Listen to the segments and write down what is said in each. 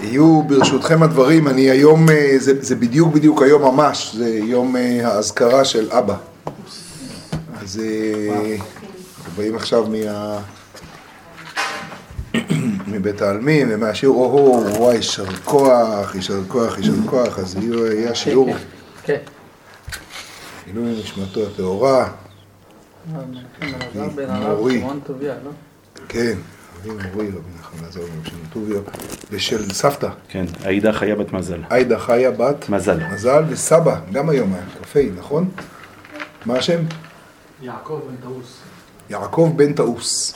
יהיו ברשותכם הדברים, אני היום, אה, זה, זה בדיוק בדיוק היום ממש, זה יום אה, האזכרה של אבא. אז אה, אנחנו באים עכשיו מה... מבית העלמין ומהשיעור, או-הו, וואי, יישר כוח, יישר כוח, יישר כוח, אז יהיה השיעור. כן. עילוי נשמתו הטהורה. מורי. כן, אבי מורי, רבי נחמן עזר רבי שמעון טוביו, ושל סבתא, כן, עאידה חיה בת מזל. עאידה חיה בת מזל. מזל, וסבא, גם היום היה קפה, נכון? מה השם? יעקב בן תעוס. יעקב בן תעוס.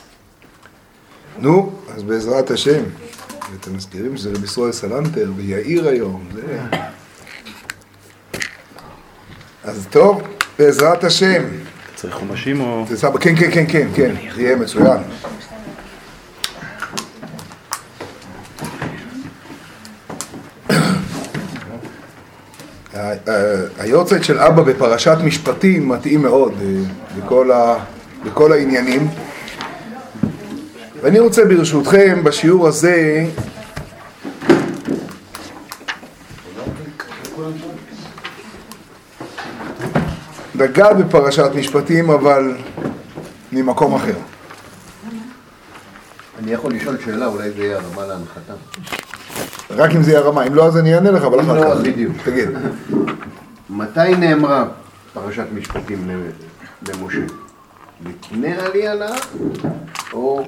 נו, אז בעזרת השם, אתם מזכירים שזה רבי ישראל סלנטר ויאיר היום, זה... אז טוב, בעזרת השם. צריך חומשים או... זה סבא, כן, כן, כן, כן, כן, זה יהיה מצוין. היורצייט של אבא בפרשת משפטים מתאים מאוד אה, בכל העניינים. ואני רוצה ברשותכם בשיעור הזה לגעת בפרשת משפטים אבל ממקום אחר. אני יכול לשאול שאלה, אולי זה יהיה הרמה להנחתה. רק אם זה יהיה רמה, אם לא אז אני אענה לך, אבל אחר לא, כך. אז בדיוק. תגיד. מתי נאמרה פרשת משפטים למשה? לפני העלייה להר, או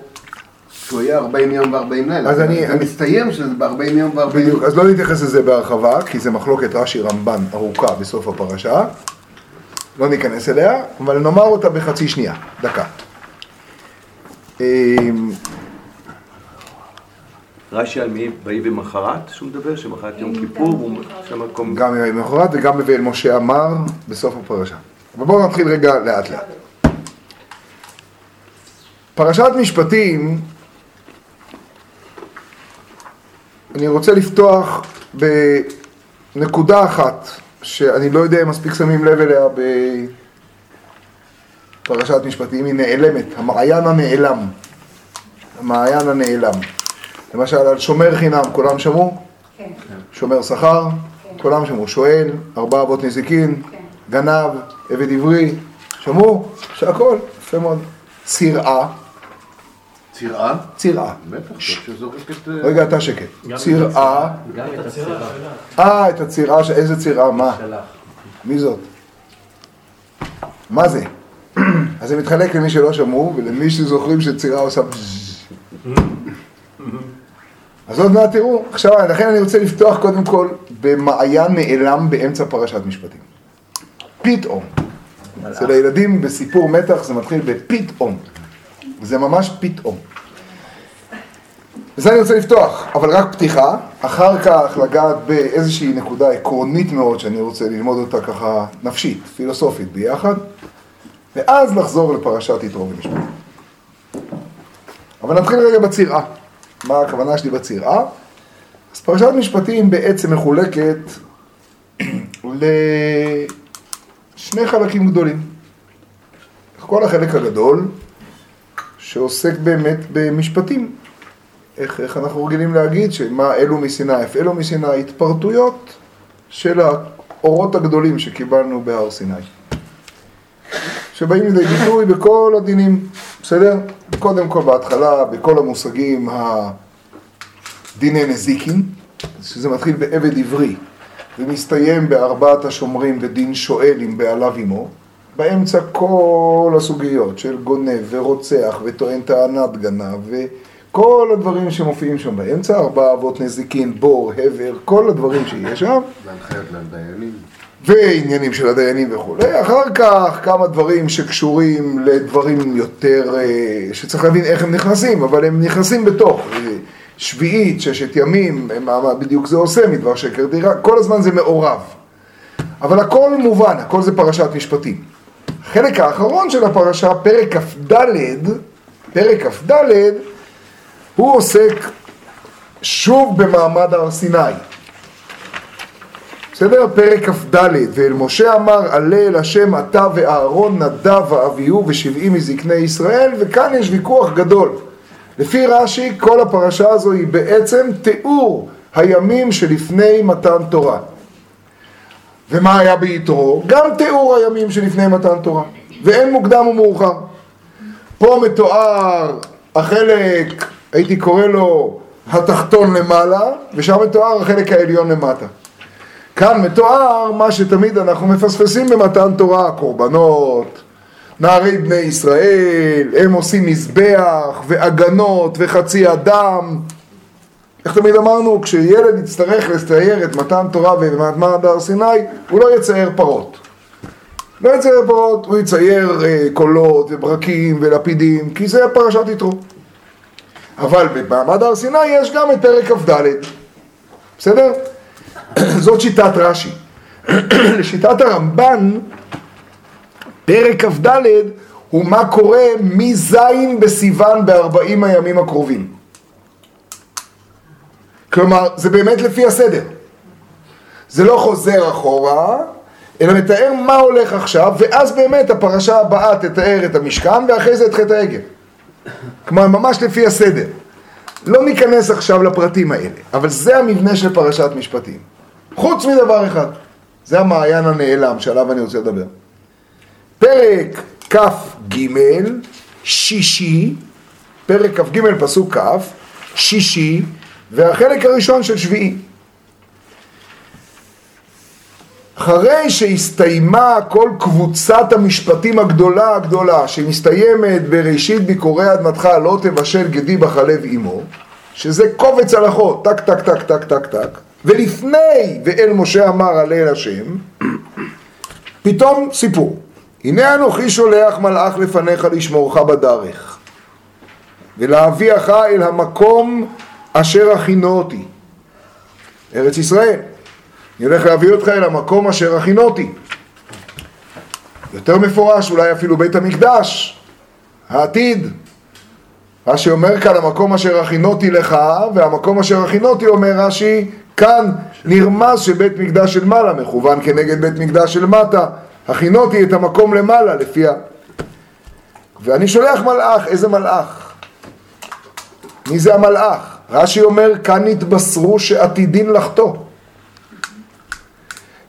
שהוא היה 40 יום ו-40 לילה? אז אני- זה מסתיים שזה ב-40 יום ו-40 בדיוק, אז לא נתייחס לזה בהרחבה, כי זה מחלוקת רש"י רמב"ן ארוכה בסוף הפרשה. לא ניכנס אליה, אבל נאמר אותה בחצי שנייה, דקה. רש"י על מי ויהי במחרת, שהוא מדבר, שמחרת יום כיפור, הוא שם מקום... גם למחרת וגם בבית משה אמר בסוף הפרשה. אבל בואו נתחיל רגע לאט לאט. פרשת משפטים, אני רוצה לפתוח בנקודה אחת, שאני לא יודע אם מספיק שמים לב אליה בפרשת משפטים, היא נעלמת, המעיין הנעלם. המעיין הנעלם. למשל על שומר חינם, כולם שמעו? כן, שומר שכר, כולם שמעו, שואל, ארבע אבות נזיקין, גנב, עבד עברי, שמעו? שהכל, יפה מאוד. צירעה, צירעה? צירעה. בטח. אה, רגע, אתה שקט. צירעה, גם את הצירה. אה, את הצירעה, ש- איזה צירעה, מה? שלך. מי זאת? מה זה? אז זה מתחלק למי שלא שמעו ולמי שזוכרים שצירה עושה. אז עוד מעט תראו. עכשיו, לכן אני רוצה לפתוח קודם כל במעיין נעלם באמצע פרשת משפטים. פתאום. אצל הילדים בסיפור מתח זה מתחיל בפתאום. זה ממש פתאום. וזה אני רוצה לפתוח, אבל רק פתיחה, אחר כך לגעת באיזושהי נקודה עקרונית מאוד שאני רוצה ללמוד אותה ככה נפשית, פילוסופית ביחד, ואז לחזור לפרשת יתרו ומשפט. אבל נתחיל רגע בצירעה. מה הכוונה שלי בצירעה? אז פרשת משפטים בעצם מחולקת לשני חלקים גדולים. כל החלק הגדול, שעוסק באמת במשפטים. איך, איך אנחנו רגילים להגיד, שמה אלו מסיני, אף אלו מסיני, התפרטויות של האורות הגדולים שקיבלנו בהר סיני. שבאים לידי ביטוי בכל הדינים, בסדר? קודם כל בהתחלה, בכל המושגים הדיני נזיקין, שזה מתחיל בעבד עברי, ומסתיים בארבעת השומרים בדין שואל עם בעליו עמו, באמצע כל הסוגיות של גונב ורוצח וטוען טענת גנב וכל הדברים שמופיעים שם באמצע, ארבע אבות נזיקין, בור, הבר, כל הדברים שיש שם, והנחיות לדיינים. ועניינים של הדיינים וכולי. אחר כך כמה דברים שקשורים לדברים יותר, אה, שצריך להבין איך הם נכנסים, אבל הם נכנסים בתוך אה, שביעית, ששת ימים, מה, מה בדיוק זה עושה, מדבר שקר דירה, כל הזמן זה מעורב. אבל הכל מובן, הכל זה פרשת משפטים. החלק האחרון של הפרשה, פרק כ"ד, פרק כ"ד, הוא עוסק שוב במעמד הר סיני. בסדר? פרק כ"ד, ואל משה אמר עלה אל השם אתה ואהרון נדב ואביהו ושבעים מזקני ישראל, וכאן יש ויכוח גדול. לפי רש"י כל הפרשה הזו היא בעצם תיאור הימים שלפני מתן תורה. ומה היה ביתרו? גם תיאור הימים שלפני מתן תורה. ואין מוקדם ומאוחר. פה מתואר החלק, הייתי קורא לו התחתון למעלה, ושם מתואר החלק העליון למטה. כאן מתואר מה שתמיד אנחנו מפספסים במתן תורה, קורבנות, נערי בני ישראל, הם עושים מזבח והגנות וחצי אדם. איך תמיד אמרנו, כשילד יצטרך לצייר את מתן תורה ומתן הר סיני, הוא לא יצייר פרות. לא יצייר פרות, הוא יצייר אה, קולות וברקים ולפידים, כי זה פרשת יתרו. אבל במעמד הר סיני יש גם את פרק כ"ד, בסדר? זאת שיטת רש"י. לשיטת הרמב"ן, פרק כ"ד הוא מה קורה מז' בסיוון בארבעים הימים הקרובים. כלומר, זה באמת לפי הסדר. זה לא חוזר אחורה, אלא מתאר מה הולך עכשיו, ואז באמת הפרשה הבאה תתאר את המשכן, ואחרי זה את חטא העגל. כלומר, ממש לפי הסדר. לא ניכנס עכשיו לפרטים האלה, אבל זה המבנה של פרשת משפטים. חוץ מדבר אחד, זה המעיין הנעלם שעליו אני רוצה לדבר. פרק כ"ג, שישי, פרק כ"ג פסוק כ', שישי, והחלק הראשון של שביעי. אחרי שהסתיימה כל קבוצת המשפטים הגדולה הגדולה שמסתיימת בראשית ביקורי אדמתך לא תבשל גדי בחלב אמו שזה קובץ הלכות, טק טק טק טק טק טק ולפני ואל משה אמר עלה אל השם פתאום סיפור הנה אנוכי שולח מלאך לפניך לשמורך בדרך ולהביאך אל המקום אשר הכינותי ארץ ישראל אני הולך להביא אותך אל המקום אשר הכינותי. יותר מפורש, אולי אפילו בית המקדש, העתיד. רש"י אומר כאן, המקום אשר הכינותי לך, והמקום אשר הכינותי, אומר רש"י, כאן נרמז שבית מקדש של מעלה מכוון כנגד בית מקדש של מטה. הכינותי את המקום למעלה, לפי ה... ואני שולח מלאך, איזה מלאך? מי זה המלאך? רש"י אומר, כאן נתבשרו שעתידין לחטוא.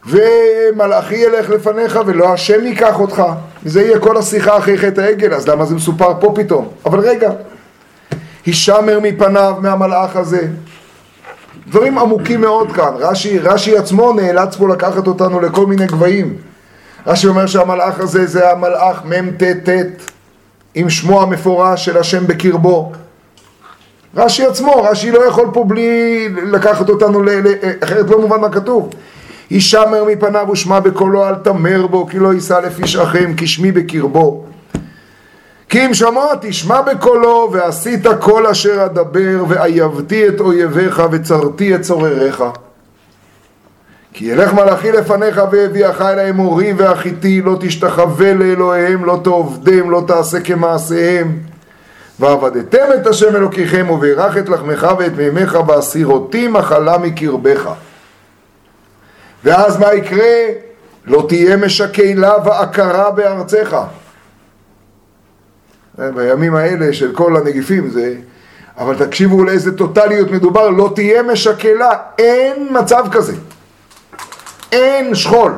ומלאכי ילך לפניך ולא השם ייקח אותך. וזה יהיה כל השיחה אחרי חטא העגל, אז למה זה מסופר פה פתאום? אבל רגע, הישמר מפניו מהמלאך הזה. דברים עמוקים מאוד כאן. רש"י, רש"י עצמו נאלץ פה לקחת אותנו לכל מיני גבהים. רש"י אומר שהמלאך הזה זה המלאך מ"ט עם שמו המפורש של השם בקרבו. רש"י עצמו, רש"י לא יכול פה בלי לקחת אותנו, ל, אחרת לא מובן מה כתוב. הישמר מפניו ושמע בקולו אל תמר בו כי לא יישא לפי שכם כי שמי בקרבו כי אם שמוע תשמע בקולו ועשית כל אשר אדבר ואייבתי את אויביך וצרתי את צורריך כי ילך מלאכי לפניך והביאך אל האמורי והחיתי לא תשתחווה לאלוהיהם לא תעובדם לא תעשה כמעשיהם ועבדתם את השם אלוקיכם ובירך את לחמך ואת מימיך והסירותי מחלה מקרבך ואז מה יקרה? לא תהיה משקלה ועקרה בארצך. בימים האלה של כל הנגיפים זה... אבל תקשיבו לאיזה טוטליות מדובר, לא תהיה משקלה, אין מצב כזה. אין שכול.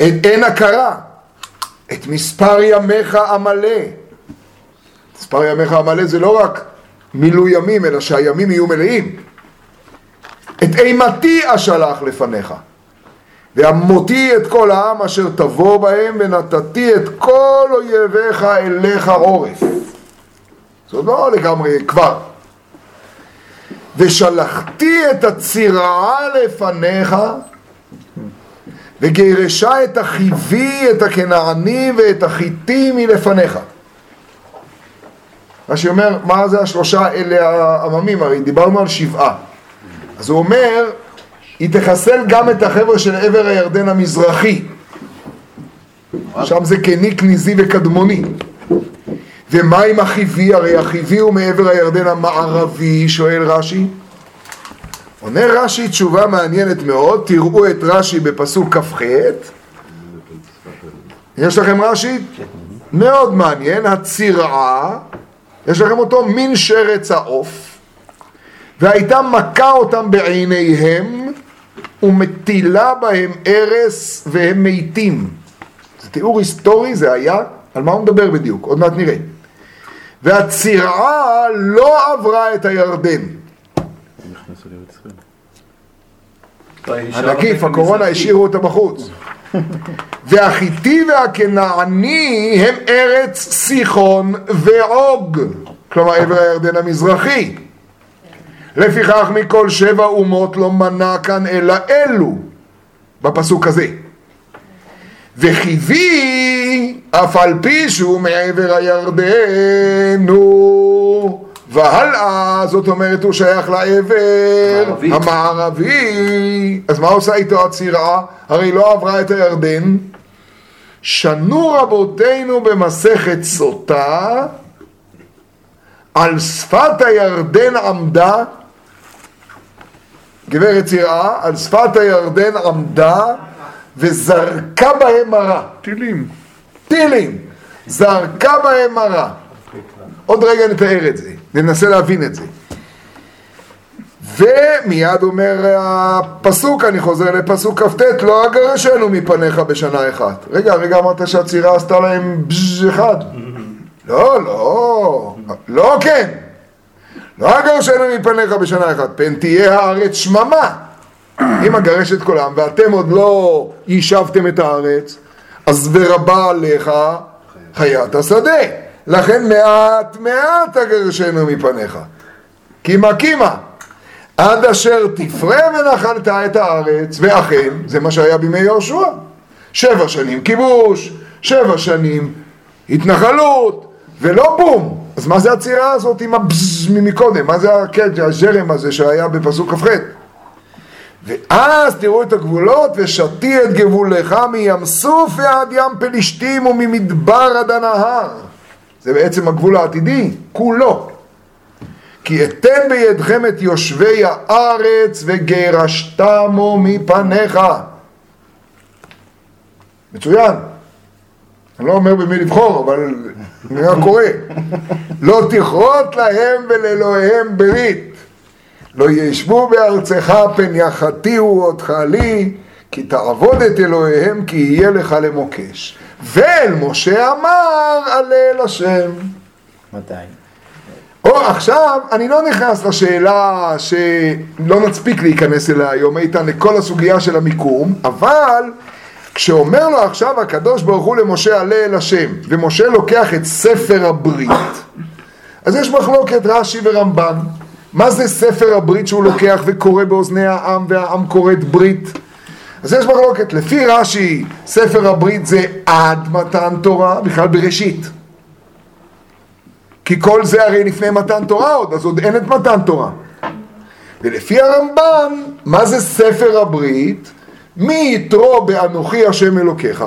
אין הכרה. את מספר ימיך המלא. מספר ימיך המלא זה לא רק מילוי ימים, אלא שהימים יהיו מלאים. את אימתי אשלח לפניך. והמותי את כל העם אשר תבוא בהם ונתתי את כל אויביך אליך עורף. זאת לא לגמרי כבר. ושלחתי את הצירה לפניך וגירשה את החיבי, את הכנעני ואת החיטי מלפניך. מה שאומר, מה זה השלושה אלה העממים? הרי דיברנו על שבעה. אז הוא אומר, היא תחסל גם את החבר'ה של עבר הירדן המזרחי. שם זה כניק ניזי וקדמוני. ומה עם החיבי? הרי החיבי הוא מעבר הירדן המערבי, שואל רש"י. עונה רש"י תשובה מעניינת מאוד, תראו את רש"י בפסוק כ"ח. יש לכם רש"י? מאוד מעניין, הצירעה, יש לכם אותו מין שרץ העוף. והייתה מכה אותם בעיניהם ומטילה בהם ארס והם מתים. זה תיאור היסטורי, זה היה, על מה הוא מדבר בדיוק? עוד מעט נראה. והצירעה לא עברה את הירדן. הנגיף, הקורונה, השאירו אותה בחוץ. והחיטי והכנעני הם ארץ סיחון ועוג, כלומר עבר הירדן המזרחי. לפיכך מכל שבע אומות לא מנה כאן אלא אלו, בפסוק הזה. וחיבי, אף על פי שהוא מעבר הירדן, הוא והלאה, זאת אומרת הוא שייך לעבר המערבי. המערבי. אז מה עושה איתו הצירה? הרי לא עברה את הירדן. שנו רבותינו במסכת סוטה, על שפת הירדן עמדה, גברת צירה, על שפת הירדן עמדה וזרקה בהם מרה. טילים. טילים, זרקה בהם מרה. עוד רגע נתאר את זה, ננסה להבין את זה. ומיד אומר הפסוק, אני חוזר לפסוק כ"ט, לא אגרשנו מפניך בשנה אחת. רגע, רגע אמרת שהצירה עשתה להם בז' אחד. לא, לא, לא כן. לא אגרשנו מפניך בשנה אחת, פן תהיה הארץ שממה. אם אגרש את כולם ואתם עוד לא יישבתם את הארץ, אז ורבה עליך חיית השדה. לכן מעט מעט אגרשנו מפניך. קימה קימה. עד אשר תפרה ונחלת את הארץ, ואכן, זה מה שהיה בימי יהושע. שבע שנים כיבוש, שבע שנים התנחלות, ולא בום. אז מה זה הצירה הזאת עם הבז ממקודם? מה זה הקטע, הז'רם הזה שהיה בפסוק כ"ח? ואז תראו את הגבולות, ושתי את גבולך מים סוף ועד ים פלישתים וממדבר עד הנהר. זה בעצם הגבול העתידי, כולו. כי אתן בידכם את יושבי הארץ וגירשתמו מפניך. מצוין. אני לא אומר במי לבחור, אבל אני רק קורא. לא תכרות להם ולאלוהיהם ברית. לא ישבו בארצך פן יחתיהו אותך לי, כי תעבוד את אלוהיהם כי יהיה לך למוקש. ואל משה אמר אל השם. מתי? או עכשיו, אני לא נכנס לשאלה שלא נספיק להיכנס אליה היום, איתן, לכל הסוגיה של המיקום, אבל כשאומר לו עכשיו הקדוש ברוך הוא למשה עלה אל השם, ומשה לוקח את ספר הברית, אז יש מחלוקת רש"י ורמב"ן, מה זה ספר הברית שהוא לוקח וקורא באוזני העם והעם קוראת ברית? אז יש מחלוקת, לפי רש"י ספר הברית זה עד מתן תורה, בכלל בראשית. כי כל זה הרי לפני מתן תורה עוד, אז עוד אין את מתן תורה. ולפי הרמב"ן, מה זה ספר הברית? מי יתרו באנוכי השם אלוקיך?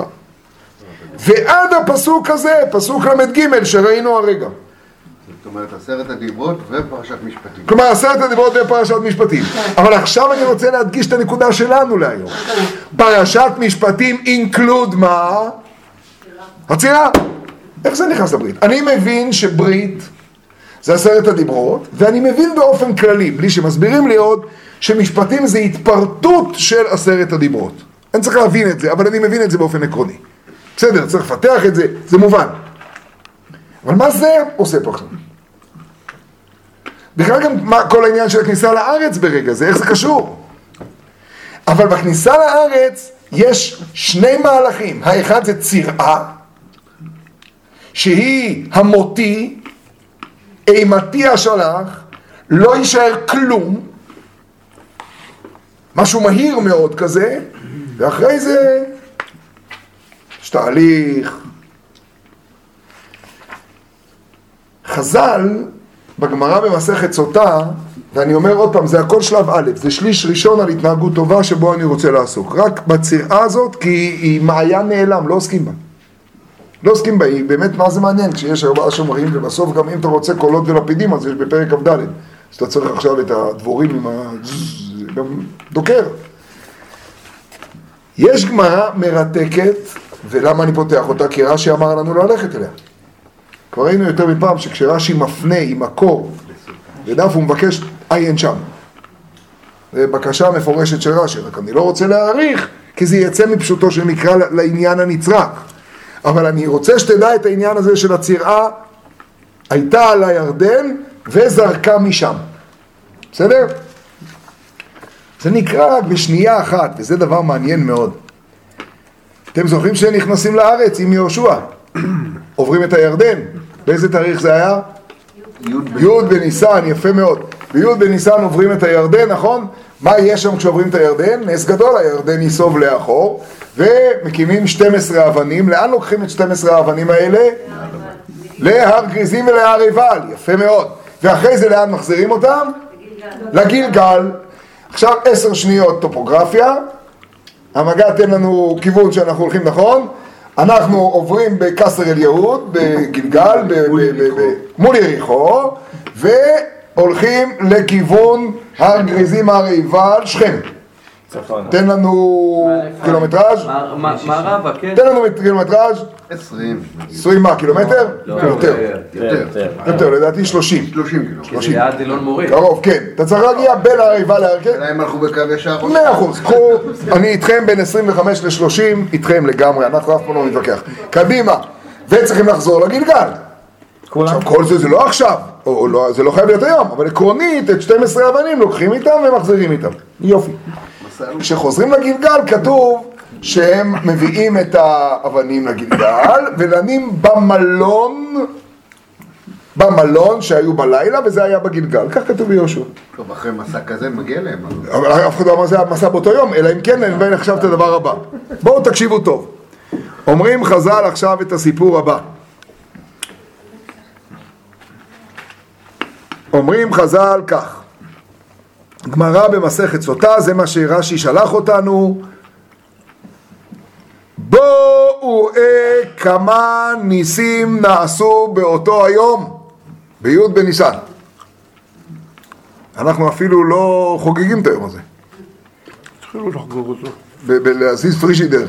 ועד הפסוק הזה, פסוק ל"ג שראינו הרגע. זאת אומרת, עשרת הדיברות ופרשת משפטים. כלומר, עשרת הדיברות בפרשת משפטים. אבל עכשיו אני רוצה להדגיש את הנקודה שלנו להיום. פרשת משפטים אינקלוד מה? עצירה. איך זה נכנס לברית? אני מבין שברית זה עשרת הדיברות, ואני מבין באופן כללי, בלי שמסבירים לי עוד, שמשפטים זה התפרטות של עשרת הדיברות. אני צריך להבין את זה, אבל אני מבין את זה באופן עקרוני. בסדר, צריך לפתח את זה, זה מובן. אבל מה זה עושה פה עכשיו? בכלל גם מה, כל העניין של הכניסה לארץ ברגע זה, איך זה קשור? אבל בכניסה לארץ יש שני מהלכים. האחד זה צירעה, שהיא המותי, אימתי השלח, לא יישאר כלום, משהו מהיר מאוד כזה, ואחרי זה יש תהליך. חז"ל, בגמרא במסכת סוטה, ואני אומר עוד פעם, זה הכל שלב א', זה שליש ראשון על התנהגות טובה שבו אני רוצה לעסוק. רק בצירה הזאת, כי היא מעיין נעלם, לא עוסקים בה. לא עוסקים בה, היא באמת מה זה מעניין, כשיש ארבעה שומרים, ובסוף גם אם אתה רוצה קולות ולפידים, אז יש בפרק כ"ד. אז אתה צריך עכשיו את הדבורים עם ה... גם דוקר. יש גמרא מרתקת, ולמה אני פותח אותה? כי רש"י אמר לנו ללכת אליה. כבר ראינו יותר מפעם שכשרש"י מפנה עם מקור לדף הוא מבקש עיין שם. זו בקשה מפורשת של רש"י, רק אני לא רוצה להאריך, כי זה יצא מפשוטו של מקרא לעניין הנצרך. אבל אני רוצה שתדע את העניין הזה של הצירעה הייתה על הירדן וזרקה משם. בסדר? זה נקרא רק בשנייה אחת, וזה דבר מעניין מאוד. אתם זוכרים שהם נכנסים לארץ עם יהושע? עוברים את הירדן. באיזה תאריך זה היה? י' בניסן, יפה מאוד. בי' בניסן עוברים את הירדן, נכון? מה יש שם כשעוברים את הירדן? נס גדול, הירדן ייסוב לאחור, ומקימים 12 אבנים. לאן לוקחים את 12 האבנים האלה? להר גריזים ולהר עיבל, יפה מאוד. ואחרי זה לאן מחזירים אותם? לגילגל. עכשיו עשר שניות טופוגרפיה. המגע תן לנו כיוון שאנחנו הולכים נכון. אנחנו עוברים בקסר אל יהוד, בגלגל, מול יריחו, והולכים לכיוון הר גריזים, הר עיבל, שכם. תן לנו קילומטראז', מערבה, כן? תן לנו קילומטראז', עשרים. 20 מה, קילומטר? לא, יותר, יותר. יותר, לדעתי 30. שלושים קילו. כי זה ליד אילון מורה. קרוב, כן. אתה צריך להגיע בין הר עיבל להר כן? אלא הם הלכו בקו ישר. מאה אחוז, קחו, אני איתכם בין 25 ל-30, איתכם לגמרי, אנחנו אף פעם לא נתווכח. קדימה, וצריכים לחזור לגלגל. עכשיו, כל זה זה לא עכשיו, או, או לא, זה לא חייב להיות היום, אבל עקרונית את 12 האבנים לוקחים איתם ומחזירים איתם. יופי. כשחוזרים לגלגל כתוב שהם מביאים את האבנים לגלגל ודנים במלון, במלון שהיו בלילה וזה היה בגלגל, כך כתוב ביהושע. טוב, אחרי מסע כזה מגיע להם. אבל- אבל אף אחד לא אמר זה המסע באותו יום, אלא אם כן אני מבין עכשיו את הדבר הבא. בואו תקשיבו טוב. אומרים חז"ל עכשיו את הסיפור הבא. אומרים חז"ל כך, גמרא במסכת סוטה, זה מה שרש"י שלח אותנו. בואו ראה כמה ניסים נעשו באותו היום, בי' בניסן. אנחנו אפילו לא חוגגים את היום הזה. התחילו לחגוג אותו. ב- ב- להזיז פרישידר,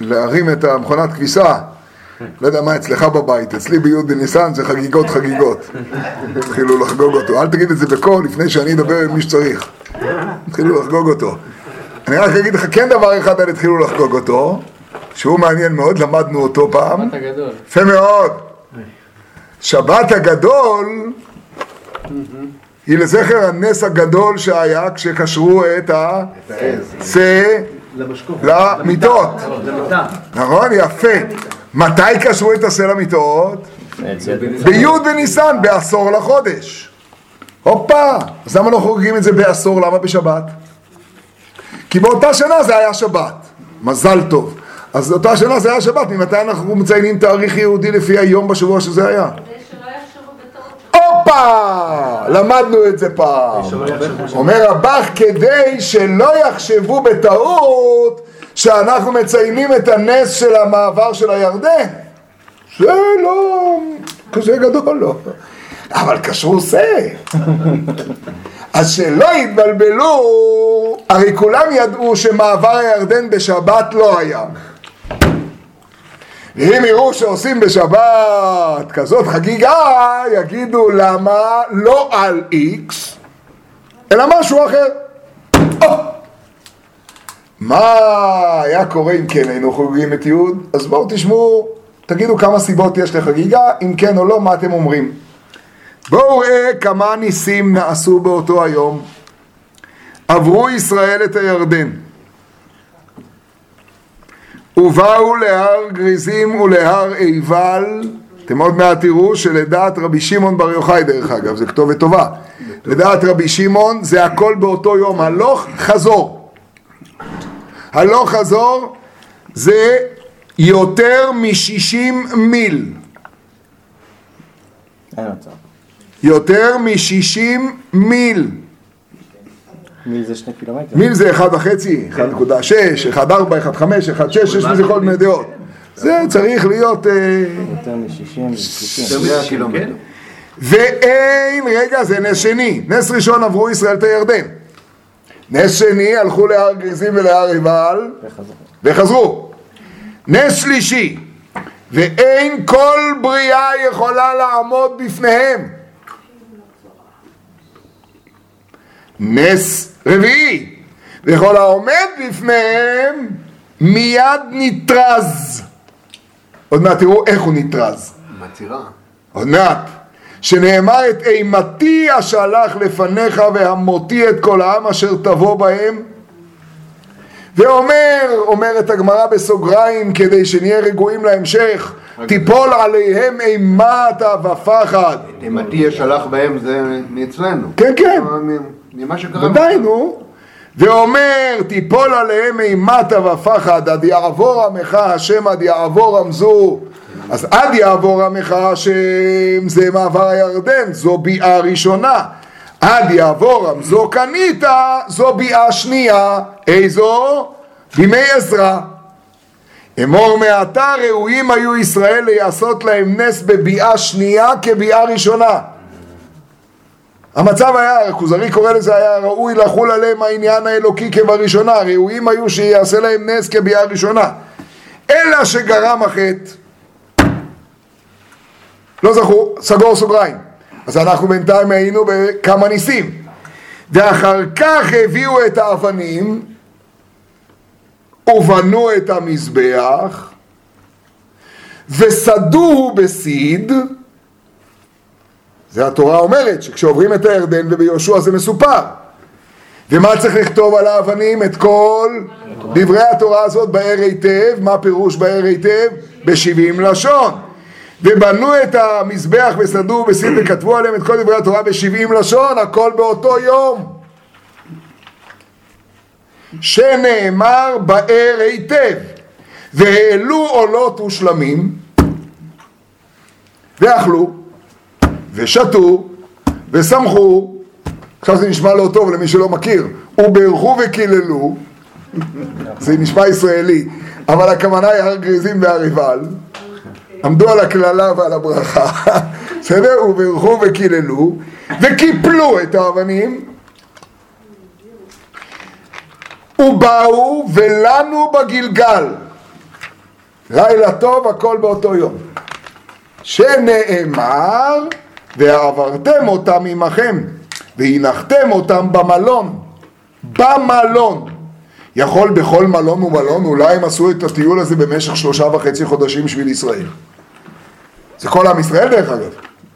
להרים את המכונת כביסה. לא יודע מה אצלך בבית, אצלי בי' בניסן זה חגיגות חגיגות. התחילו לחגוג אותו. אל תגיד את זה בקול לפני שאני אדבר עם מי שצריך. התחילו לחגוג אותו. אני רק אגיד לך כן דבר אחד על התחילו לחגוג אותו, שהוא מעניין מאוד, למדנו אותו פעם. שבת הגדול. יפה מאוד. שבת הגדול היא לזכר הנס הגדול שהיה כשקשרו את הצה למיטות. נכון? יפה. מתי קשרו את השה למיטות? בי' בניסן, בעשור לחודש. הופה! אז למה לא חוגגים את זה בעשור? למה בשבת? כי באותה שנה זה היה שבת. מזל טוב. אז אותה שנה זה היה שבת, ממתי אנחנו מציינים תאריך יהודי לפי היום בשבוע שזה היה? הופה! למדנו את זה פעם. אומר רבך, כדי שלא יחשבו בטעות שאנחנו מציינים את הנס של המעבר של הירדן. זה לא כזה גדול, לא. אבל קשרו שא. אז שלא יתבלבלו, הרי כולם ידעו שמעבר הירדן בשבת לא היה. ואם יראו שעושים בשבת כזאת חגיגה, יגידו למה לא על איקס, אלא משהו אחר. מה היה קורה אם כן היינו חוגגים את י'? אז בואו תשמעו, תגידו כמה סיבות יש לחגיגה, אם כן או לא, מה אתם אומרים. בואו ראה כמה ניסים נעשו באותו היום. עברו ישראל את הירדן. ובאו להר גריזים ולהר עיבל, אתם עוד מעט תראו שלדעת רבי שמעון בר יוחאי דרך אגב, זה כתובת טובה, לדעת רבי שמעון זה הכל באותו יום, הלוך חזור. הלוך חזור זה יותר מ-60 מיל. יותר מ-60 מיל. מיל זה שני קילומטר. מיל זה 1.5, 1.6, 1.4, 1.5, 1.6, יש בזה כל מיני דעות. זה צריך להיות... אה, יותר מ-60, 30. כן? ואין, רגע, זה נס שני. נס ראשון עברו ישראל את הירדן. נס שני הלכו להר גריזים ולהר עיבל וחזרו. וחזרו. נס שלישי, ואין כל בריאה יכולה לעמוד בפניהם. נס רביעי, וכל העומד בפניהם מיד נתרז. עוד מעט תראו איך הוא נתרז. מצהירה. עוד מעט. שנאמר את אימתי אשלח לפניך והמותי את כל העם אשר תבוא בהם ואומר, אומרת הגמרא בסוגריים כדי שנהיה רגועים להמשך תיפול עליהם אימתה ופחד אימתי ישלח בהם זה מאצלנו. כן, כן. ממה שקרה. ודאי נו ואומר תיפול עליהם אימתה ופחד עד יעבור עמך השם עד יעבור רמזו אז עד יעבור השם זה מעבר הירדן זו ביאה ראשונה. עד יעבור רמזו קנית זו ביאה שנייה. איזו? בימי עזרא. אמור מעתה ראויים היו ישראל לעשות להם נס בביאה שנייה כביאה ראשונה. המצב היה, הכוזרי קורא לזה, היה ראוי לחול עליהם העניין האלוקי כבראשונה, ראויים היו שיעשה להם נס כביאה ראשונה. אלא שגרם החטא, לא זכו, סגור סוגריים. אז אנחנו בינתיים היינו בכמה ניסים. ואחר כך הביאו את האבנים ובנו את המזבח וסדוהו בסיד זה התורה אומרת שכשעוברים את הירדן וביהושע זה מסופר ומה צריך לכתוב על האבנים? את כל דברי התורה הזאת באר היטב, מה פירוש באר היטב? בשבעים לשון ובנו את המזבח וסדו בסין וכתבו עליהם את כל דברי התורה בשבעים לשון, הכל באותו יום. שנאמר באר היטב והעלו עולות ושלמים ואכלו ושתו ושמחו. עכשיו זה נשמע לא טוב למי שלא מכיר. וברכו וקיללו זה נשמע ישראלי אבל הכוונה היא הר גריזים והר עיבל עמדו על הקללה ועל הברכה בסדר? וברכו וקיללו וקיפלו את האבנים. ובאו ולנו בגלגל. לילה טוב הכל באותו יום. שנאמר ועברתם אותם עמכם והנחתם אותם במלון. במלון יכול בכל מלון ומלון אולי הם עשו את הטיול הזה במשך שלושה וחצי חודשים בשביל ישראל. זה כל עם ישראל דרך אגב.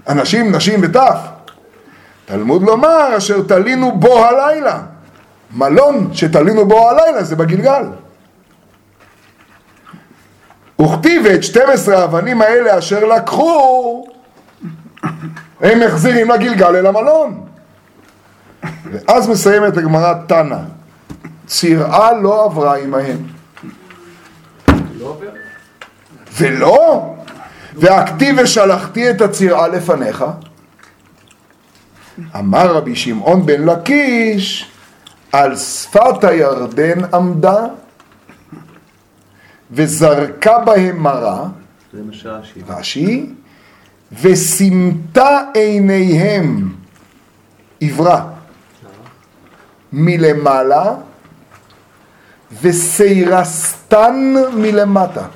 אנשים, נשים וטף. תלמוד לומר אשר תלינו בו הלילה. מלון שתלינו בו הלילה זה בגלגל. וכתיב את 12 האבנים האלה אשר לקחו הם מחזירים לגלגל אל המלון. ואז מסיימת הגמרא תנא צירעה לא עברה עמהם. ולא? והכתיב ושלחתי את הצירעה לפניך. אמר רבי שמעון בן לקיש על שפת הירדן עמדה וזרקה בהם מרה, זה מה שרש"י. רש"י, וסימתה עיניהם עברה. מלמעלה וסיירסתן מלמטה.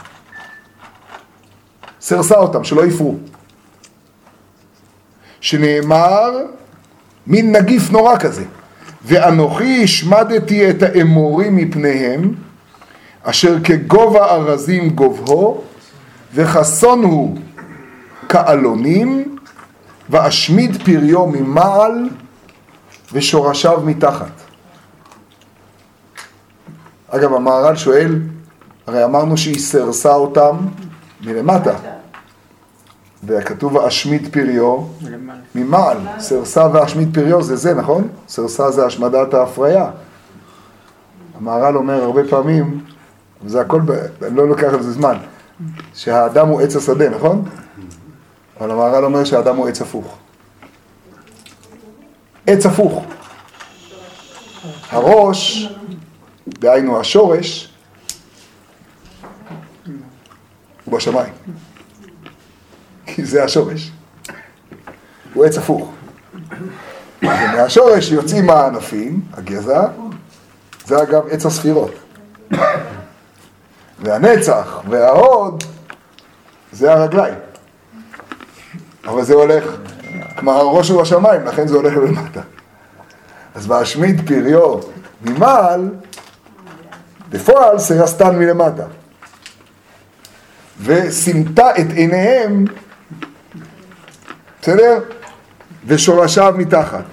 סרסה אותם, שלא יפרו. שנאמר, מין נגיף נורא כזה. ואנוכי השמדתי את האמורים מפניהם, אשר כגובה ארזים גובהו, וחסון הוא כעלונים, ואשמיד פריו ממעל, ושורשיו מתחת. אגב, המהר"ל שואל, הרי אמרנו שהיא סרסה אותם מלמטה, וכתוב ואשמיד פריו ממעל, סרסה ואשמיד פריו זה זה, נכון? סרסה זה השמדת ההפריה. המהר"ל אומר הרבה פעמים, וזה הכל. אני לא לוקח על זה זמן, שהאדם הוא עץ השדה, נכון? אבל המהר"ל אומר שהאדם הוא עץ הפוך. עץ הפוך. הראש, דהיינו השורש, הוא בשמיים. כי זה השורש. הוא עץ הפוך. ומהשורש יוצאים הענפים, הגזע, זה אגב עץ הספירות. והנצח וההוד זה הרגליים. אבל זה הולך, כלומר הראש הוא השמיים, לכן זה הולך למטה. אז בהשמיד פריו ממעל, בפועל סרסתן מלמטה. וסימטה את עיניהם, בסדר? ושורשיו מתחת.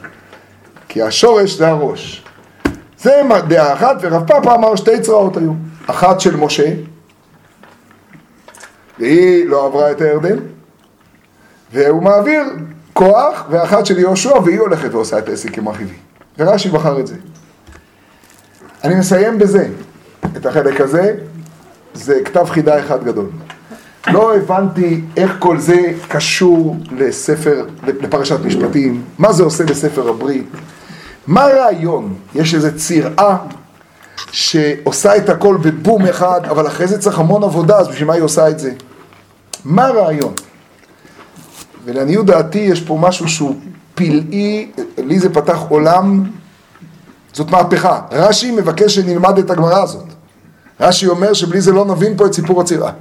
כי השורש זה הראש. זה דעה אחת, ורב פאפה אמר שתי צרעות היו. אחת של משה, והיא לא עברה את הירדן, והוא מעביר כוח, ואחת של יהושע, והיא הולכת ועושה את העסק עם אחיבי. ורש"י בחר את זה. אני מסיים בזה, את החלק הזה, זה כתב חידה אחד גדול. לא הבנתי איך כל זה קשור לספר, לפרשת משפטים, מה זה עושה לספר הברית, מה הרעיון? יש איזו צירעה שעושה את הכל בבום אחד, אבל אחרי זה צריך המון עבודה, אז בשביל מה היא עושה את זה? מה הרעיון? ולעניות דעתי יש פה משהו שהוא פלאי, לי זה פתח עולם, זאת מהפכה. רש"י מבקש שנלמד את הגמרא הזאת. רש"י אומר שבלי זה לא נבין פה את סיפור הצירה.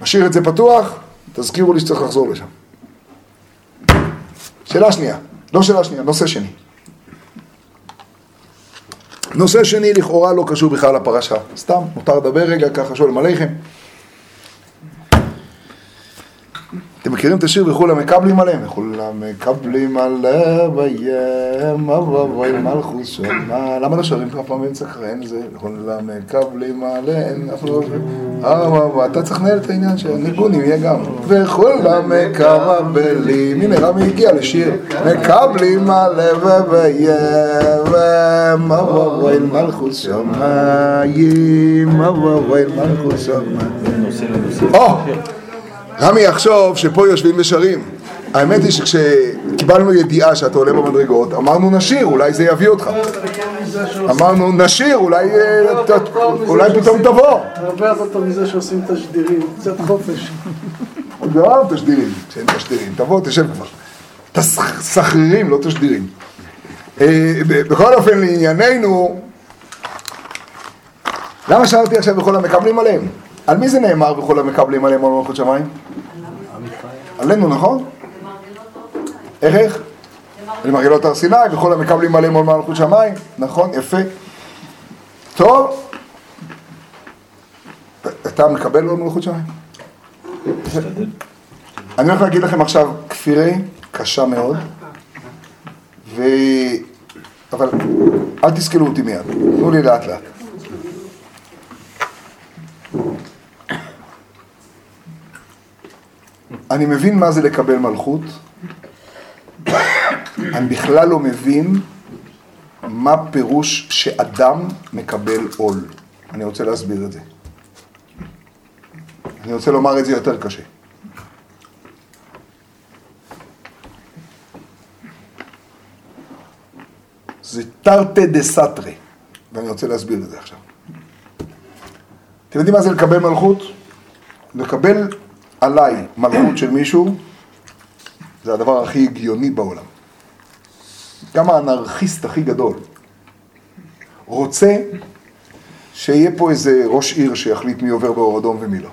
משאיר את זה פתוח, תזכירו לי שצריך לחזור לשם. שאלה שנייה, לא שאלה שנייה, נושא שני. נושא שני לכאורה לא קשור בכלל לפרשה, סתם, מותר לדבר רגע ככה שואל עליכם. אתם מכירים את השיר וכולם מקבלים עליהם? וכולם מקבלים עליהם אבוי מלכוס שמה למה לא שרים כמה פעמים סקרן זה? וכולם מקבלים עליהם אה, אתה צריך לנהל את העניין של ניגונים יהיה גם. וכולם מקבלים הנה רמי הגיע לשיר. מקבלים עליהם אבוי מלכוס שמיים אבוי מלכוס שמיים רמי יחשוב שפה יושבים ושרים. האמת היא שכשקיבלנו ידיעה שאתה עולה במדרגות, אמרנו נשיר, אולי זה יביא אותך. אמרנו נשיר, אולי, אולי פתאום תבוא. הרבה יותר מזה שעושים תשדירים, קצת חופש. לא תשדירים, שאין תשדירים. תבוא, תשב כבר. תסחררים, לא תשדירים. בכל אופן, לענייננו, למה שאלתי עכשיו בכל המקבלים עליהם? על מי זה נאמר וכל המקבלים עליהם על מלכות שמיים? עלינו, נכון? איך איך? למרגלות הר סיני וכל המקבלים עליהם על מלכות שמיים, נכון, יפה. טוב, אתה מקבל על מלכות שמיים? אני הולך להגיד לכם עכשיו כפירי קשה מאוד, ו... אבל אל תסכלו אותי מיד, תנו לי לאט לאט. אני מבין מה זה לקבל מלכות, אני בכלל לא מבין מה פירוש שאדם מקבל עול. אני רוצה להסביר את זה. אני רוצה לומר את זה יותר קשה. זה תרתי דה סתרי, ואני רוצה להסביר את זה עכשיו. אתם יודעים מה זה לקבל מלכות? לקבל עליי מלכות של מישהו, זה הדבר הכי הגיוני בעולם. גם האנרכיסט הכי גדול רוצה שיהיה פה איזה ראש עיר שיחליט מי עובר באור אדום ומי לא.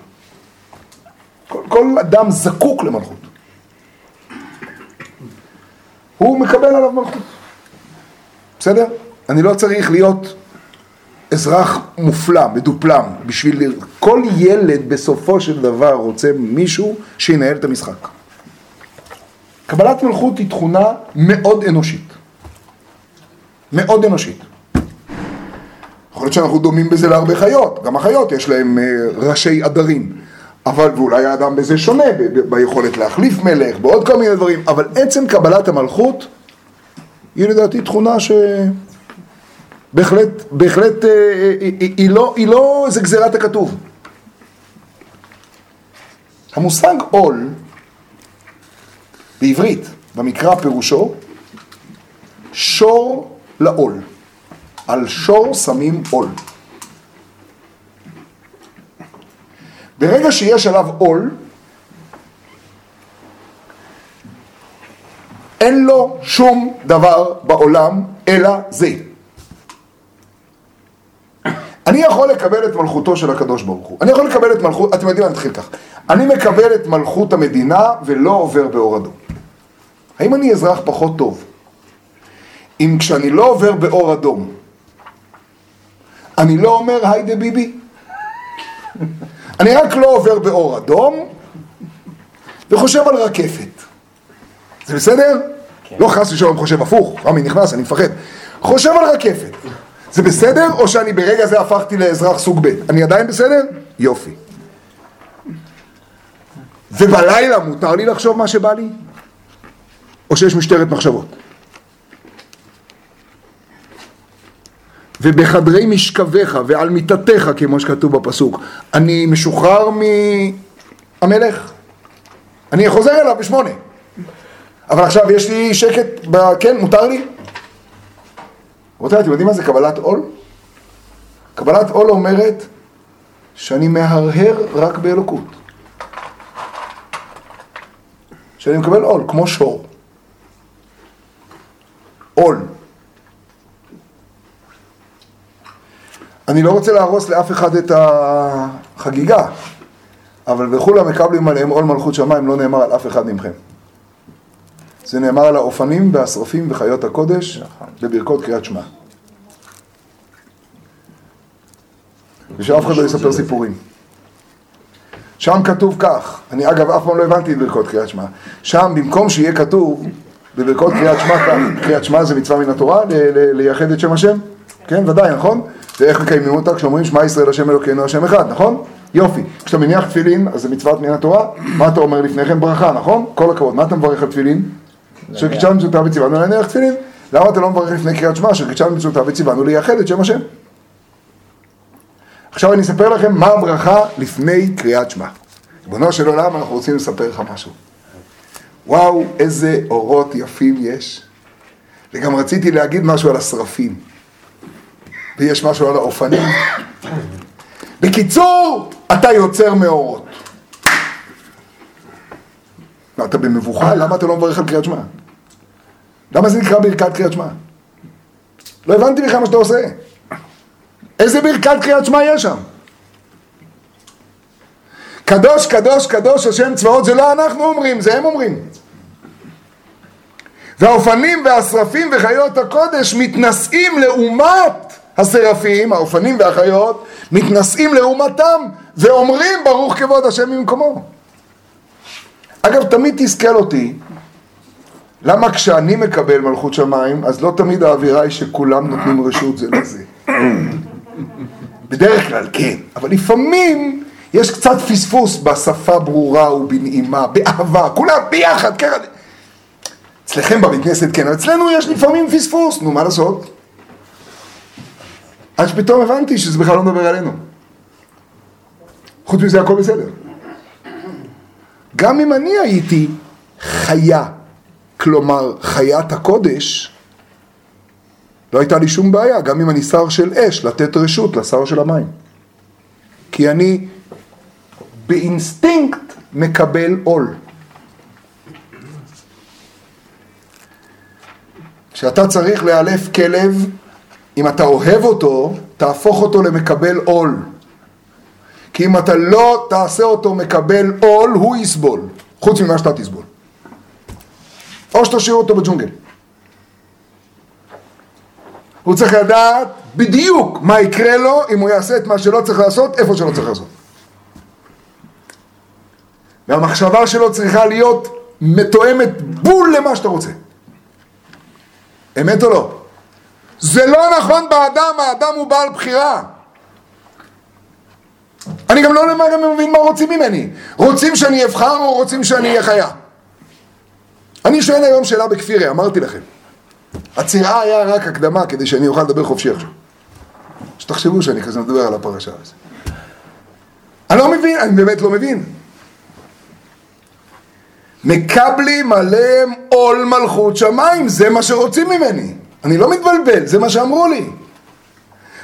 כל, כל אדם זקוק למלכות. הוא מקבל עליו מלכות. בסדר? אני לא צריך להיות אזרח מופלא, מדופלם, בשביל... כל ילד בסופו של דבר רוצה מישהו שינהל את המשחק. קבלת מלכות היא תכונה מאוד אנושית. מאוד אנושית. יכול להיות שאנחנו דומים בזה להרבה חיות, גם החיות יש להם ראשי עדרים. אבל, ואולי האדם בזה שונה, ב- ביכולת להחליף מלך, בעוד כל מיני דברים, אבל עצם קבלת המלכות היא לדעתי תכונה ש... בהחלט, בהחלט, אה, היא, היא, לא, היא לא איזה גזירת הכתוב. המושג עול, בעברית, במקרא פירושו, שור לעול. על שור שמים עול. ברגע שיש עליו עול, אין לו שום דבר בעולם אלא זה. אני יכול לקבל את מלכותו של הקדוש ברוך הוא. אני יכול לקבל את מלכות, אתם יודעים מה, נתחיל כך. אני מקבל את מלכות המדינה ולא עובר באור אדום. האם אני אזרח פחות טוב? אם כשאני לא עובר באור אדום, אני לא אומר היידה ביבי? אני רק לא עובר באור אדום וחושב על רקפת. זה בסדר? כן. לא חס ושלום חושב הפוך, רמי נכנס, אני מפחד. חושב על רקפת. זה בסדר או שאני ברגע זה הפכתי לאזרח סוג ב'? אני עדיין בסדר? יופי. ובלילה מותר לי לחשוב מה שבא לי? או שיש משטרת מחשבות? ובחדרי משכביך ועל מיטתך, כמו שכתוב בפסוק, אני משוחרר מהמלך. אני חוזר אליו בשמונה. אבל עכשיו יש לי שקט, ב... כן, מותר לי? רבותיי, אתם יודעים מה זה קבלת עול? קבלת עול אומרת שאני מהרהר רק באלוקות. שאני מקבל עול, כמו שור. עול. אני לא רוצה להרוס לאף אחד את החגיגה, אבל וכולם מקבלים עליהם עול מלכות שמיים, לא נאמר על אף אחד מכם. זה נאמר על האופנים והשרפים וחיות הקודש בברכות קריאת שמע. ושאף אחד לא יספר סיפורים. שם כתוב כך, אני אגב אף פעם לא הבנתי את ברכות קריאת שמע, שם במקום שיהיה כתוב בברכות קריאת שמע, קריאת שמע זה מצווה מן התורה, לייחד את שם השם? כן, ודאי, נכון? ואיך מקיימים אותה כשאומרים שמע ישראל השם אלוקינו השם אחד, נכון? יופי. כשאתה מניח תפילין, אז זה מצוות מן התורה, מה אתה אומר לפני כן? ברכה, נכון? כל הכבוד. מה אתה מברך על תפילין? שקידשנו מצוותיו וציוונו להניח תפילין. למה אתה לא מברך לפני קריאת שמע? שקידשנו מצוותיו וציוונו לייחד את שם השם. עכשיו אני אספר לכם מה הברכה לפני קריאת שמע. ריבונו של עולם, אנחנו רוצים לספר לך משהו. וואו, איזה אורות יפים יש. וגם רציתי להגיד משהו על השרפים. ויש משהו על האופנים. בקיצור, אתה יוצר מאורות. אתה במבוכה? למה אתה לא מברך על קריאת שמע? למה זה נקרא ברכת קריאת שמע? לא הבנתי בכלל מה שאתה עושה. איזה ברכת קריאת שמע יש שם? קדוש, קדוש, קדוש, השם צבאות, זה לא אנחנו אומרים, זה הם אומרים. והאופנים והשרפים וחיות הקודש מתנשאים לעומת השרפים, האופנים והחיות, מתנשאים לעומתם ואומרים ברוך כבוד השם ממקומו. אגב, תמיד תסכל אותי, למה כשאני מקבל מלכות שמיים, אז לא תמיד האווירה היא שכולם נותנים רשות זה לזה. בדרך כלל כן, אבל לפעמים יש קצת פספוס בשפה ברורה ובנעימה, באהבה, כולם ביחד, ככה. אצלכם בבית כנסת כן, אבל אצלנו יש לפעמים פספוס, נו מה לעשות? עד שפתאום הבנתי שזה בכלל לא מדבר עלינו. חוץ מזה הכל בסדר. גם אם אני הייתי חיה, כלומר חיית הקודש, לא הייתה לי שום בעיה, גם אם אני שר של אש, לתת רשות לשר של המים. כי אני באינסטינקט מקבל עול. כשאתה צריך לאלף כלב, אם אתה אוהב אותו, תהפוך אותו למקבל עול. כי אם אתה לא תעשה אותו מקבל עול, הוא יסבול, חוץ ממה שאתה תסבול. או שתשאיר אותו בג'ונגל. הוא צריך לדעת בדיוק מה יקרה לו אם הוא יעשה את מה שלא צריך לעשות, איפה שלא צריך לעשות. והמחשבה שלו צריכה להיות מתואמת בול למה שאתה רוצה. אמת או לא? זה לא נכון באדם, האדם הוא בעל בחירה. אני גם לא למעלה מבין מה רוצים ממני. רוצים שאני אבחר או רוצים שאני אהיה חיה? אני שואל היום שאלה בכפירי, אמרתי לכם. הצירה היה רק הקדמה כדי שאני אוכל לדבר חופשי עכשיו. שתחשבו שאני כזה מדבר על הפרשה הזאת. אני לא מבין, אני באמת לא מבין. מקבלים עליהם עול מלכות שמיים, זה מה שרוצים ממני. אני לא מתבלבל, זה מה שאמרו לי.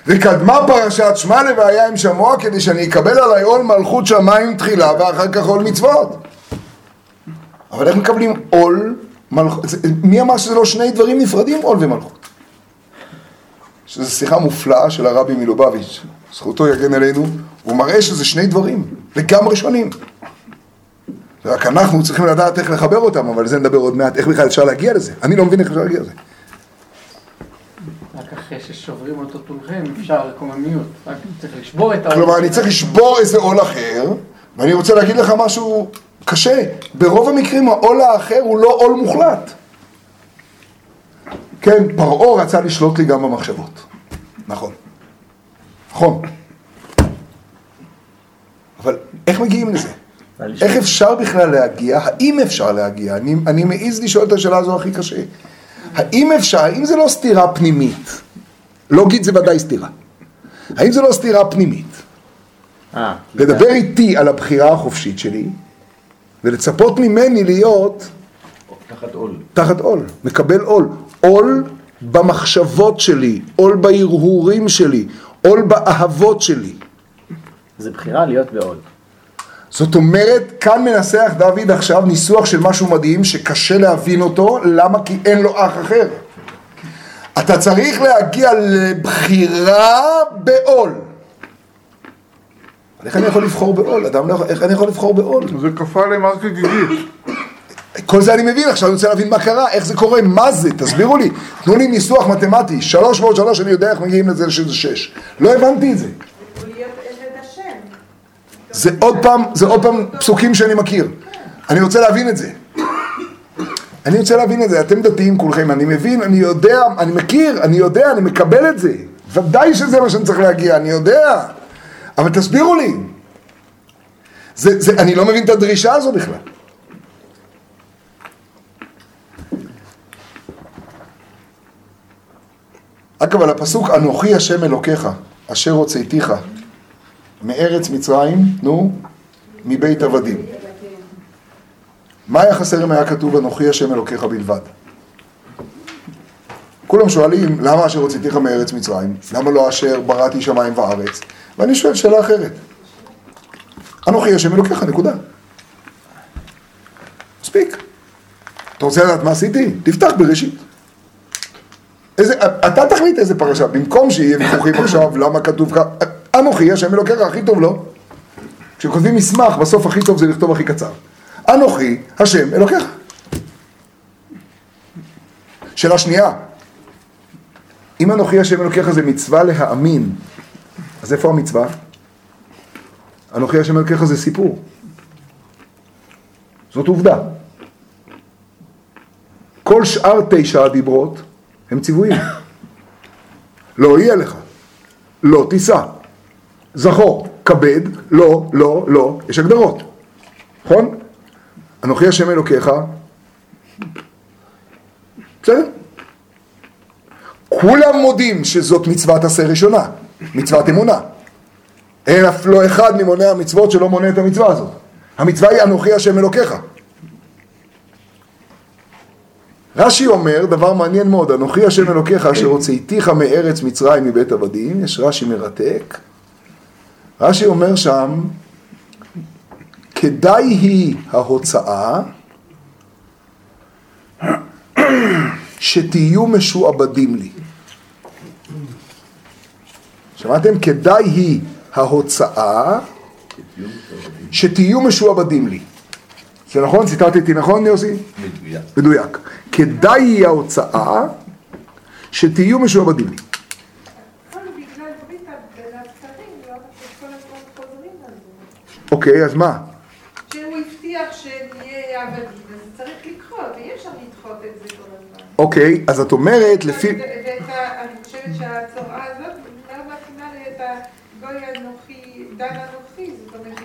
וקדמה פרשת שמע לבעיה עם שמוע כדי שאני אקבל עליי עול מלכות שמיים תחילה ואחר כך עול מצוות. אבל איך מקבלים עול מלכות? מי אמר שזה לא שני דברים נפרדים, עול ומלכות? שזו שיחה מופלאה של הרבי מלובביץ', זכותו יגן עלינו, הוא מראה שזה שני דברים, לגמרי שונים. רק אנחנו צריכים לדעת איך לחבר אותם, אבל זה נדבר עוד מעט, איך בכלל אפשר להגיע לזה. אני לא מבין איך אפשר להגיע לזה. אחרי ששוברים אותו תולכם, אפשר קוממיות. רק צריך לשבור את העול. כלומר, אני צריך לשבור איזה עול אחר, ואני רוצה להגיד לך משהו קשה. ברוב המקרים העול האחר הוא לא עול מוחלט. כן, פרעה רצה לשלוט לי גם במחשבות. נכון. נכון. אבל איך מגיעים לזה? איך אפשר בכלל להגיע? האם אפשר להגיע? אני, אני מעז לשאול את השאלה הזו הכי קשה. האם אפשר, האם זה לא סתירה פנימית? לוגית זה ודאי סתירה. האם זה לא סתירה פנימית? אה, לדבר איתי על הבחירה החופשית שלי, ולצפות ממני להיות תחת עול. תחת עול, מקבל עול. עול במחשבות שלי, עול בהרהורים שלי, עול באהבות שלי. זה בחירה להיות בעול. זאת אומרת, כאן מנסח דוד עכשיו ניסוח של משהו מדהים שקשה להבין אותו, למה? כי אין לו אח אחר. אתה צריך להגיע לבחירה בעול. איך אני יכול לבחור בעול? אדם לא יכול, איך אני יכול לבחור בעול? זה כפה עליהם הר כגיגית. כל זה אני מבין, עכשיו אני רוצה להבין מה קרה, איך זה קורה, מה זה, תסבירו לי. תנו לי ניסוח מתמטי, שלוש ועוד שלוש, אני יודע איך מגיעים לזה שזה שש. לא הבנתי את זה. זה עוד פעם, זה עוד פעם פסוקים שאני מכיר. אני רוצה להבין את זה. אני רוצה להבין את זה, אתם דתיים כולכם, אני מבין, אני יודע, אני מכיר, אני יודע, אני מקבל את זה. ודאי שזה מה שאני צריך להגיע, אני יודע. אבל תסבירו לי. זה, זה, אני לא מבין את הדרישה הזו בכלל. אגב, על הפסוק, אנוכי השם אלוקיך, אשר הוצאתיך מארץ מצרים, נו, מבית עבדים. מה היה חסר אם היה כתוב אנוכי השם אלוקיך בלבד? כולם שואלים, למה אשר הוצאתיך מארץ מצרים? למה לא אשר בראתי שמיים וארץ? ואני שואל שאלה אחרת. אנוכי השם אלוקיך, נקודה. מספיק. אתה רוצה לדעת מה עשיתי? תפתח בראשית. איזה, אתה תחליט איזה פרשה, במקום שיהיה ויכוחים עכשיו, למה כתוב כך, אנוכי השם אלוקיך, הכי טוב לא. כשכותבים מסמך, בסוף הכי טוב זה לכתוב הכי קצר. אנוכי השם אלוקיך. שאלה שנייה, אם אנוכי השם אלוקיך זה מצווה להאמין, אז איפה המצווה? אנוכי השם אלוקיך זה סיפור. זאת עובדה. כל שאר תשע הדיברות הם ציוויים. לא יהיה לך, לא תישא, זכור, כבד, לא, לא, לא, יש הגדרות, נכון? אנוכי השם אלוקיך, בסדר? כולם מודים שזאת מצוות עשה ראשונה, מצוות אמונה. אין אף לא אחד ממוני המצוות שלא מונה את המצווה הזאת. המצווה היא אנוכי השם אלוקיך. רש"י אומר דבר מעניין מאוד, אנוכי השם אלוקיך אשר הוצאתיך מארץ מצרים מבית עבדים, יש רש"י מרתק. רש"י אומר שם, כדאי היא ההוצאה שתהיו משועבדים לי. שמעתם? כדאי היא ההוצאה שתהיו משועבדים לי. זה נכון? ציטטתי נכון, יוסי? מדויק. מדויק. כדאי היא ההוצאה שתהיו משועבדים לי. לא. אוקיי, אז מה? אז צריך לקחות, ואי אפשר לדחות את זה כל הזמן. אוקיי, אז את אומרת לפי... אני חושבת שהצורעה הזאת לא מתאימה לי את הגוי אנוכי, דן אנוכי, זאת אומרת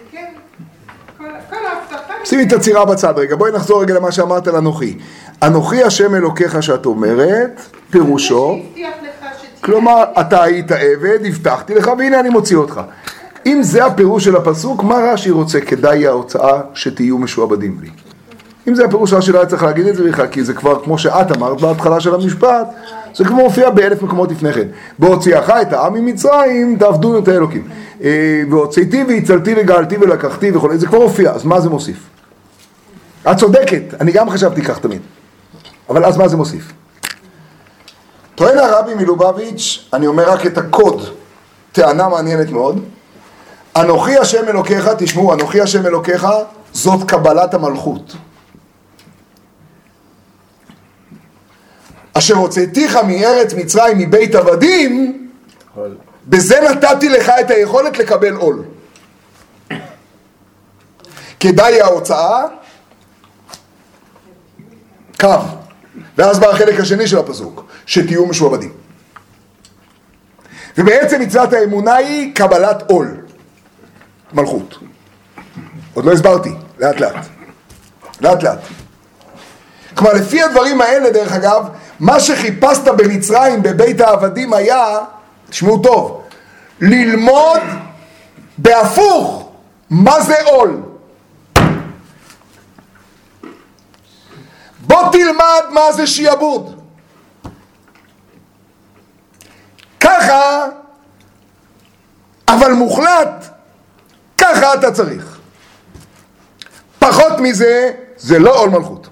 ההבטחה... שימי את הצירה בצד רגע, בואי נחזור רגע למה שאמרת על אנוכי. אנוכי השם אלוקיך שאת אומרת, פירושו, כלומר, אתה היית עבד, הבטחתי לך, והנה אני מוציא אותך. אם זה הפירוש של הפסוק, מה רש"י רוצה? כדאי ההוצאה שתהיו משועבדים לי. אם זה הפירוש רש"י לא היה צריך להגיד את זה בכלל, כי זה כבר, כמו שאת אמרת בהתחלה של המשפט, זה כמו מופיע באלף מקומות לפני כן. בהוציאך את העם ממצרים, תעבדו את האלוקים. אה, והוצאתי והצלתי וגאלתי ולקחתי וכו', זה כבר הופיע, אז מה זה מוסיף? את צודקת, אני גם חשבתי כך תמיד. אבל אז מה זה מוסיף? טוען הרבי מלובביץ', אני אומר רק את הקוד, טענה מעניינת מאוד. אנוכי השם אלוקיך, תשמעו, אנוכי השם אלוקיך, זאת קבלת המלכות. אשר הוצאתיך מארץ מצרים מבית עבדים. בזה נתתי לך את היכולת לקבל עול. כדאי ההוצאה, קו. ואז בא החלק השני של הפסוק, שתהיו משועבדים. ובעצם מצוות האמונה היא קבלת עול, מלכות. עוד לא הסברתי, לאט לאט. לאט לאט. כלומר, לפי הדברים האלה, דרך אגב, מה שחיפשת במצרים, בבית העבדים, היה, תשמעו טוב, ללמוד בהפוך מה זה עול. בוא תלמד מה זה שיעבוד. ככה, אבל מוחלט, ככה אתה צריך. פחות מזה, זה לא עול מלכות.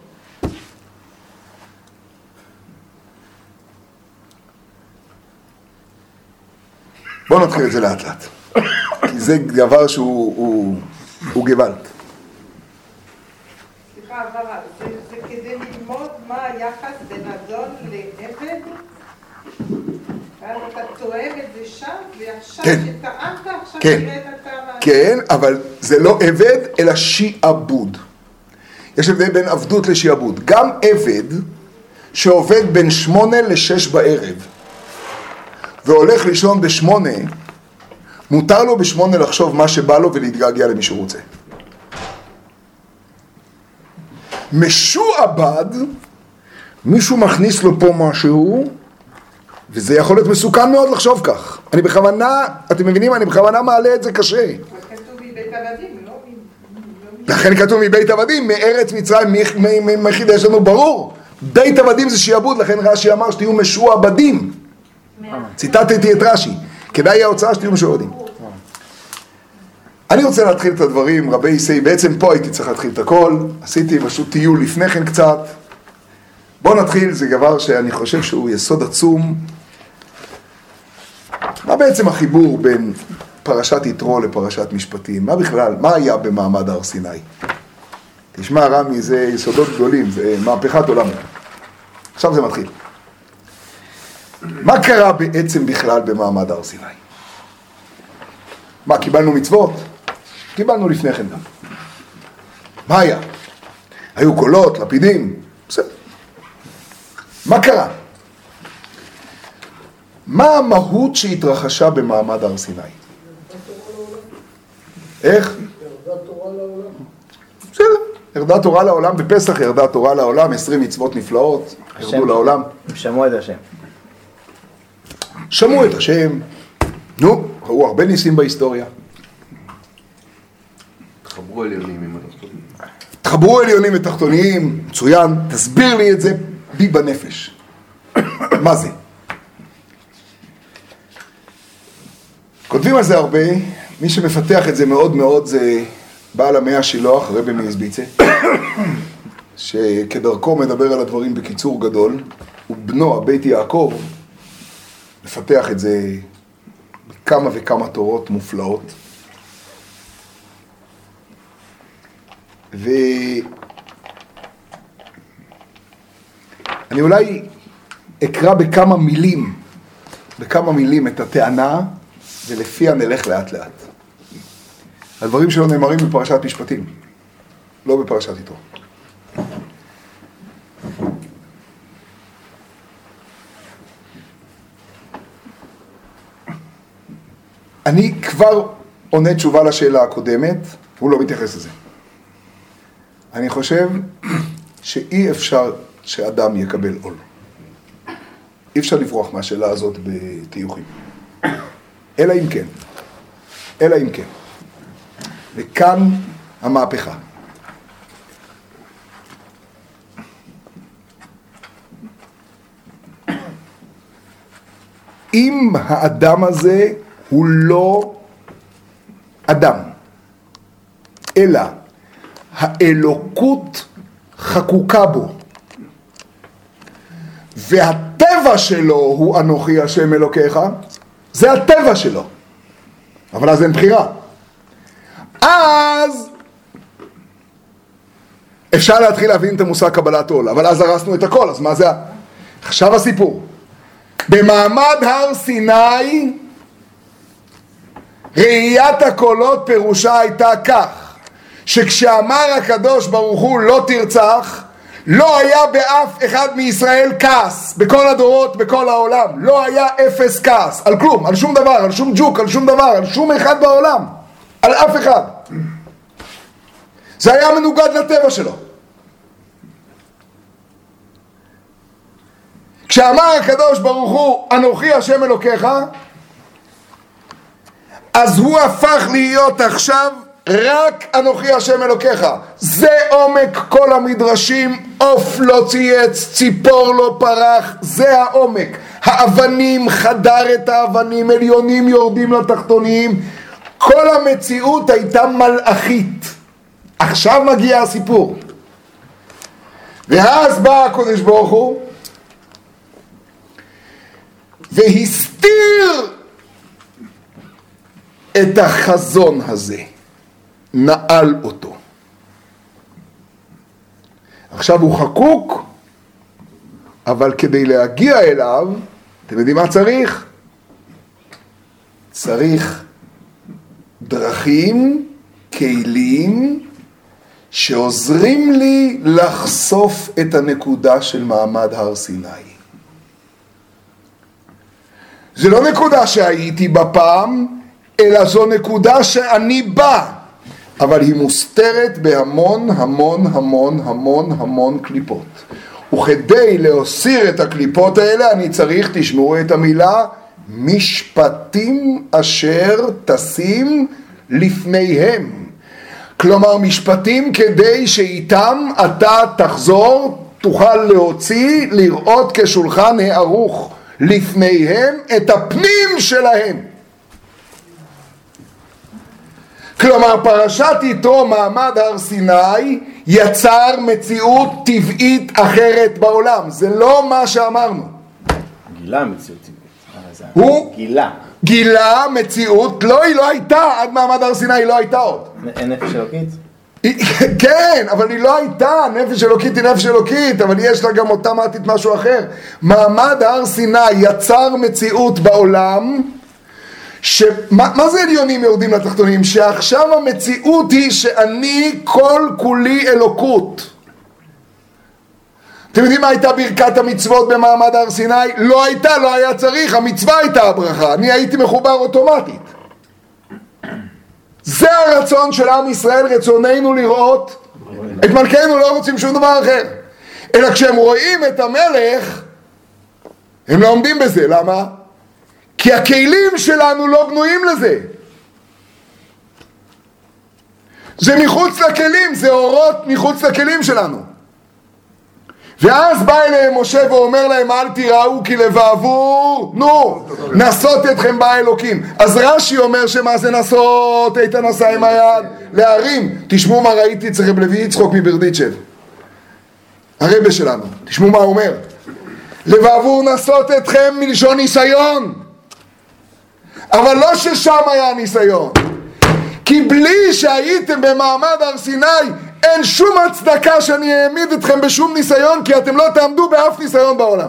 בואו נתחיל את זה לאט לאט. כי זה דבר שהוא הוא, הוא גוואלד. סליחה, זה כדי ללמוד מה היחס בין אדון לעבד? כן. כן. כן, אבל זה לא עבד, אלא שיעבוד. יש הבדל בין עבדות לשיעבוד. גם עבד שעובד בין שמונה לשש בערב והולך לישון בשמונה, מותר לו בשמונה לחשוב מה שבא לו ולהתגעגע למי שהוא רוצה. משועבד, מישהו מכניס לו פה משהו, וזה יכול להיות מסוכן מאוד לחשוב כך. אני בכוונה, אתם מבינים? אני בכוונה מעלה את זה קשה. לכן כתוב מבית עבדים, מארץ מצרים, מ- מ- מ- מחידש לנו ברור. בית עבדים זה שיעבוד, לכן רש"י אמר שתהיו משועבדים. ציטטתי את רש"י. כדאי ההוצאה שתהיו משועבדים. אני רוצה להתחיל את הדברים, רבי ישי, בעצם פה הייתי צריך להתחיל את הכל, עשיתי פשוט טיול לפני כן קצת. בואו נתחיל, זה דבר שאני חושב שהוא יסוד עצום. מה בעצם החיבור בין פרשת יתרו לפרשת משפטים? מה בכלל, מה היה במעמד הר סיני? תשמע רמי, זה יסודות גדולים, זה מהפכת עולם. עכשיו זה מתחיל. מה קרה בעצם בכלל במעמד הר סיני? מה, קיבלנו מצוות? קיבלנו לפני כן גם. מה היה? היו קולות, לפידים, בסדר. מה קרה? מה המהות שהתרחשה במעמד הר סיני? איך? בסדר, ירדה תורה לעולם, בפסח ירדה תורה לעולם, עשרים מצוות נפלאות, ירדו לעולם. הם שמעו את השם. שמעו את השם, נו, ראו הרבה ניסים בהיסטוריה. חברו עליונים עם התחתונים. תחברו עליונים ותחתוניים, מצוין, תסביר לי את זה בי בנפש. מה זה? כותבים על זה הרבה, מי שמפתח את זה מאוד מאוד זה בעל המאה שילוח, רבי מאזביצה, שכדרכו מדבר על הדברים בקיצור גדול, ובנו, הבית יעקב, מפתח את זה בכמה וכמה תורות מופלאות. ואני אולי אקרא בכמה מילים, בכמה מילים את הטענה, ולפיה נלך לאט לאט. הדברים שלו נאמרים בפרשת משפטים, לא בפרשת יתרו. אני כבר עונה תשובה לשאלה הקודמת, הוא לא מתייחס לזה. אני חושב שאי אפשר שאדם יקבל עול. אי אפשר לברוח מהשאלה הזאת בטיוחים. אלא אם כן. אלא אם כן. וכאן המהפכה. אם האדם הזה הוא לא אדם, אלא האלוקות חקוקה בו, והטבע שלו הוא אנוכי השם אלוקיך, זה הטבע שלו. אבל אז אין בחירה. אז אפשר להתחיל להבין את המושג קבלת עול, אבל אז הרסנו את הכל, אז מה זה. עכשיו הסיפור. במעמד הר סיני ראיית הקולות פירושה הייתה כך שכשאמר הקדוש ברוך הוא לא תרצח לא היה באף אחד מישראל כעס בכל הדורות, בכל העולם. לא היה אפס כעס על כלום, על שום דבר, על שום ג'וק, על שום דבר, על שום אחד בעולם. על אף אחד. זה היה מנוגד לטבע שלו. כשאמר הקדוש ברוך הוא אנוכי השם אלוקיך אז הוא הפך להיות עכשיו רק אנוכי השם אלוקיך. זה עומק כל המדרשים, עוף לא צייץ, ציפור לא פרח, זה העומק. האבנים חדר את האבנים, עליונים יורדים לתחתונים, כל המציאות הייתה מלאכית. עכשיו מגיע הסיפור. ואז בא הקדוש ברוך הוא והסתיר את החזון הזה, נעל אותו. עכשיו הוא חקוק, אבל כדי להגיע אליו, אתם יודעים מה צריך? צריך דרכים, כלים, שעוזרים לי לחשוף את הנקודה של מעמד הר סיני. זה לא נקודה שהייתי בה פעם, אלא זו נקודה שאני בא, אבל היא מוסתרת בהמון המון המון המון המון קליפות. וכדי להסיר את הקליפות האלה אני צריך, תשמעו את המילה, משפטים אשר תשים לפניהם. כלומר משפטים כדי שאיתם אתה תחזור, תוכל להוציא, לראות כשולחן הערוך לפניהם את הפנים שלהם. כלומר פרשת יתרו מעמד הר סיני יצר מציאות טבעית אחרת בעולם, זה לא מה שאמרנו. גילה מציאות טבעית. אה, הוא- גילה. גילה מציאות, לא היא לא הייתה, עד מעמד הר סיני היא לא הייתה עוד. אין נפש אלוקית? כן, אבל היא לא הייתה, נפש אלוקית היא נפש אלוקית, אבל יש לה גם אוטומטית משהו אחר. מעמד הר סיני יצר מציאות בעולם, שמה מה זה עליונים יורדים לתחתונים? שעכשיו המציאות היא שאני כל כולי אלוקות. אתם יודעים מה הייתה ברכת המצוות במעמד הר סיני? לא הייתה, לא היה צריך, המצווה הייתה הברכה, אני הייתי מחובר אוטומטית. זה הרצון של עם ישראל, רצוננו לראות את מלכנו, לא רוצים שום דבר אחר. אלא כשהם רואים את המלך, הם לא עומדים בזה, למה? כי הכלים שלנו לא בנויים לזה. זה מחוץ לכלים, זה אורות מחוץ לכלים שלנו. ואז בא אליהם משה ואומר להם אל תיראו כי לבעבור, נו, נסות אתכם בא אלוקים. אז רש"י אומר שמה זה נסות, איתן עשה עם היד, להרים. תשמעו מה ראיתי אצל רב לוי יצחוק מברדיצ'ב, הרבה שלנו, תשמעו מה הוא אומר. לבעבור נסות אתכם מלשון ניסיון, אבל לא ששם היה הניסיון. כי בלי שהייתם במעמד הר סיני אין שום הצדקה שאני אעמיד אתכם בשום ניסיון כי אתם לא תעמדו באף ניסיון בעולם.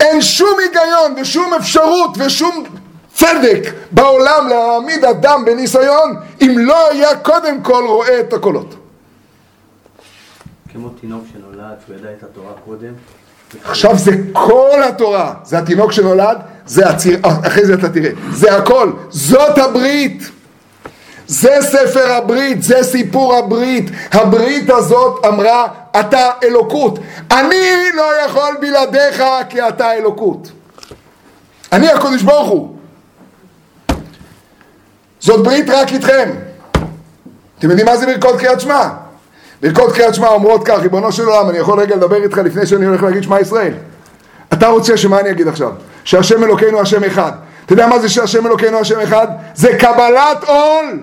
אין שום היגיון ושום אפשרות ושום צדק בעולם להעמיד אדם בניסיון אם לא היה קודם כל רואה את הקולות. כמו תינוק שנולד, שהוא ידע את התורה קודם. עכשיו זה כל התורה, זה התינוק שנולד, זה הציר, אחרי זה אתה תראה, זה הכל, זאת הברית, זה ספר הברית, זה סיפור הברית, הברית הזאת אמרה אתה אלוקות, אני לא יכול בלעדיך כי אתה אלוקות, אני הקדוש ברוך הוא, זאת ברית רק איתכם, אתם יודעים מה זה ברכות קריאת שמע? ברכות קריאת שמע אומרות כך, ריבונו של עולם, אני יכול רגע לדבר איתך לפני שאני הולך להגיד שמע ישראל. אתה רוצה שמה אני אגיד עכשיו? שהשם אלוקינו השם אחד. אתה יודע מה זה שהשם אלוקינו השם אחד? זה קבלת עול.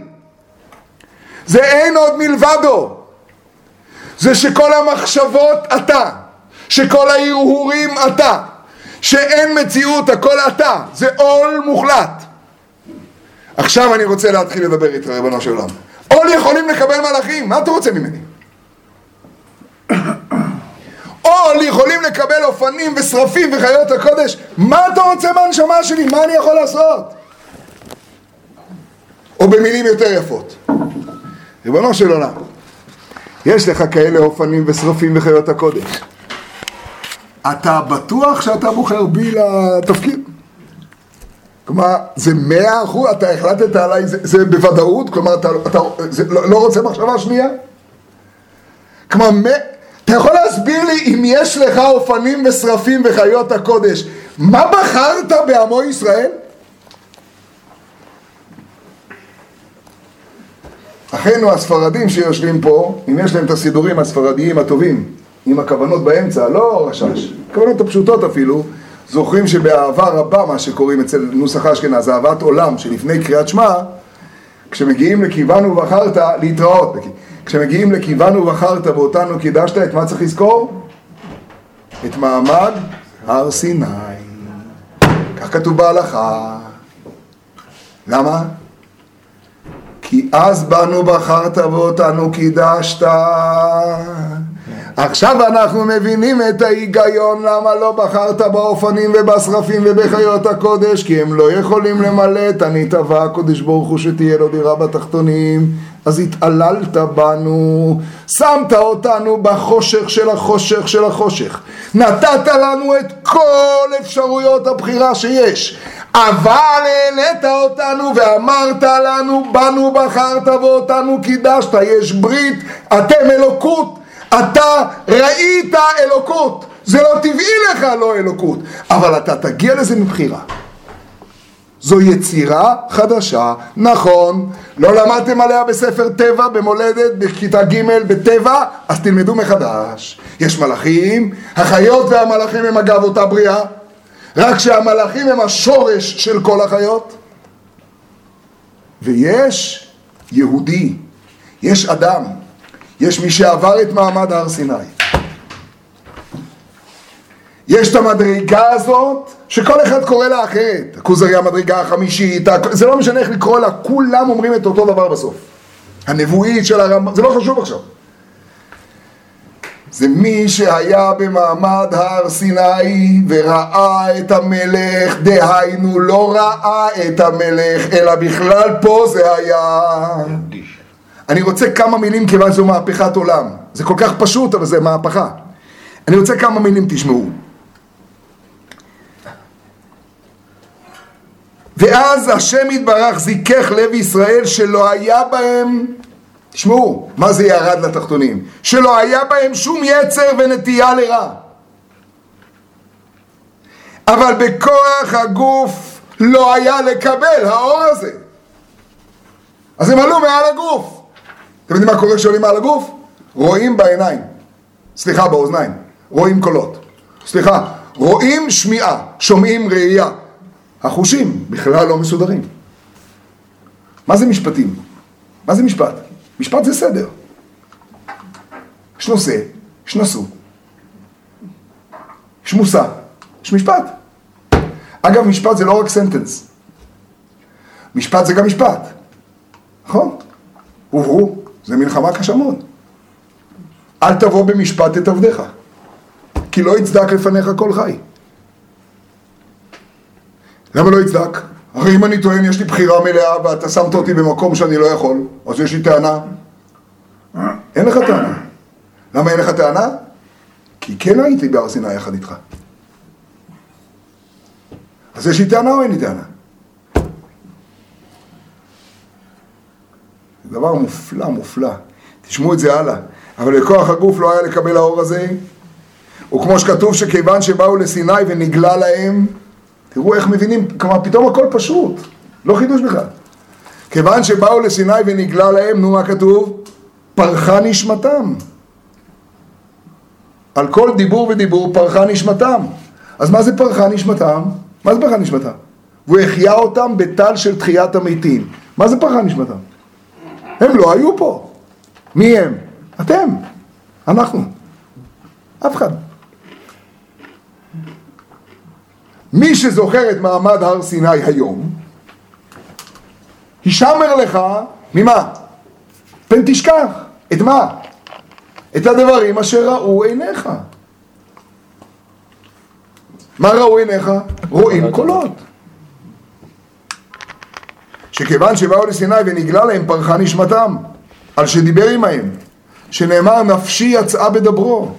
זה אין עוד מלבדו. זה שכל המחשבות אתה, שכל ההרהורים אתה, שאין מציאות, הכל אתה. זה עול מוחלט. עכשיו אני רוצה להתחיל לדבר איתך, ריבונו של עולם. עול יכולים לקבל מלאכים, מה אתה רוצה ממני? כל יכולים לקבל אופנים ושרפים וחיות הקודש, מה אתה רוצה מהנשמה שלי? מה אני יכול לעשות? או במילים יותר יפות. ריבונו של עולם, יש לך כאלה אופנים ושרפים וחיות הקודש. אתה בטוח שאתה בוחר בי לתפקיד? כלומר, זה מאה אחוז, אתה החלטת עליי, זה, זה בוודאות? כלומר, אתה, אתה זה, לא, לא רוצה מחשבה שנייה? כלומר. אתה יכול להסביר לי אם יש לך אופנים ושרפים וחיות הקודש, מה בחרת בעמו ישראל? אחינו הספרדים שיושבים פה, אם יש להם את הסידורים הספרדיים הטובים, עם הכוונות באמצע, לא רשש, הכוונות הפשוטות אפילו, זוכרים שבאהבה רבה, מה שקוראים אצל נוסח אשכנז, אהבת עולם שלפני קריאת שמע, כשמגיעים לקיוונו ובחרת, להתראות, כשמגיעים לקיוונו ובחרת ואותנו קידשת, את מה צריך לזכור? את מעמד הר סיני. כך כתוב בהלכה. למה? כי אז באנו בחרת ואותנו קידשת. עכשיו אנחנו מבינים את ההיגיון למה לא בחרת באופנים ובשרפים ובחיות הקודש כי הם לא יכולים למלא את הנתעבה הקודש ברוך הוא שתהיה לו דירה בתחתונים אז התעללת בנו, שמת אותנו בחושך של החושך של החושך. נתת לנו את כל אפשרויות הבחירה שיש אבל העלית אותנו ואמרת לנו בנו בחרת ואותנו קידשת יש ברית אתם אלוקות אתה ראית אלוקות, זה לא טבעי לך לא אלוקות, אבל אתה תגיע לזה מבחירה. זו יצירה חדשה, נכון, לא למדתם עליה בספר טבע במולדת בכיתה ג' בטבע, אז תלמדו מחדש. יש מלאכים, החיות והמלאכים הם אגב אותה בריאה, רק שהמלאכים הם השורש של כל החיות. ויש יהודי, יש אדם, יש מי שעבר את מעמד הר סיני. יש את המדרגה הזאת, שכל אחד קורא לה אחרת. הכוזרי המדרגה החמישית, זה לא משנה איך לקרוא לה, כולם אומרים את אותו דבר בסוף. הנבואית של הרמב"ם, זה לא חשוב עכשיו. זה מי שהיה במעמד הר סיני וראה את המלך, דהיינו לא ראה את המלך, אלא בכלל פה זה היה... אני רוצה כמה מילים כיוון שזו מהפכת עולם. זה כל כך פשוט, אבל זה מהפכה. אני רוצה כמה מילים תשמעו. ואז השם יתברך זיכך לב ישראל שלא היה בהם, תשמעו, מה זה ירד לתחתונים? שלא היה בהם שום יצר ונטייה לרע. אבל בכוח הגוף לא היה לקבל האור הזה. אז הם עלו מעל הגוף. אתם יודעים מה קורה כשעולים מעל הגוף? רואים בעיניים, סליחה באוזניים, רואים קולות, סליחה, רואים שמיעה, שומעים ראייה, החושים בכלל לא מסודרים. מה זה משפטים? מה זה משפט? משפט זה סדר. יש נושא, יש נשוא, יש מושא, יש משפט. אגב, משפט זה לא רק סנטנס. משפט זה גם משפט, נכון? וברו זה מלחמה קשה מאוד. אל תבוא במשפט את עבדיך, כי לא יצדק לפניך כל חי. למה לא יצדק? הרי אם אני טוען יש לי בחירה מלאה ואתה שמת אותי במקום שאני לא יכול, אז יש לי טענה. אין לך טענה. למה אין לך טענה? כי כן הייתי בהר סיני יחד איתך. אז יש לי טענה או אין לי טענה? זה דבר מופלא, מופלא. תשמעו את זה הלאה. אבל לכוח הגוף לא היה לקבל האור הזה. וכמו שכתוב שכיוון שבאו לסיני ונגלה להם, תראו איך מבינים, כלומר פתאום הכל פשוט, לא חידוש בכלל. כיוון שבאו לסיני ונגלה להם, נו מה כתוב? פרחה נשמתם. על כל דיבור ודיבור פרחה נשמתם. אז מה זה פרחה נשמתם? מה זה פרחה נשמתם? והוא החיה אותם בטל של תחיית המתים. מה זה פרחה נשמתם? הם לא היו פה. מי הם? אתם. אנחנו. אף אחד. מי שזוכר את מעמד הר סיני היום, הישמר לך, ממה? פן תשכח. את מה? את הדברים אשר ראו עיניך. מה ראו עיניך? רואים קולות. שכיוון שבאו לסיני ונגלה להם פרחה נשמתם, על שדיבר עמהם, שנאמר נפשי יצאה בדברו.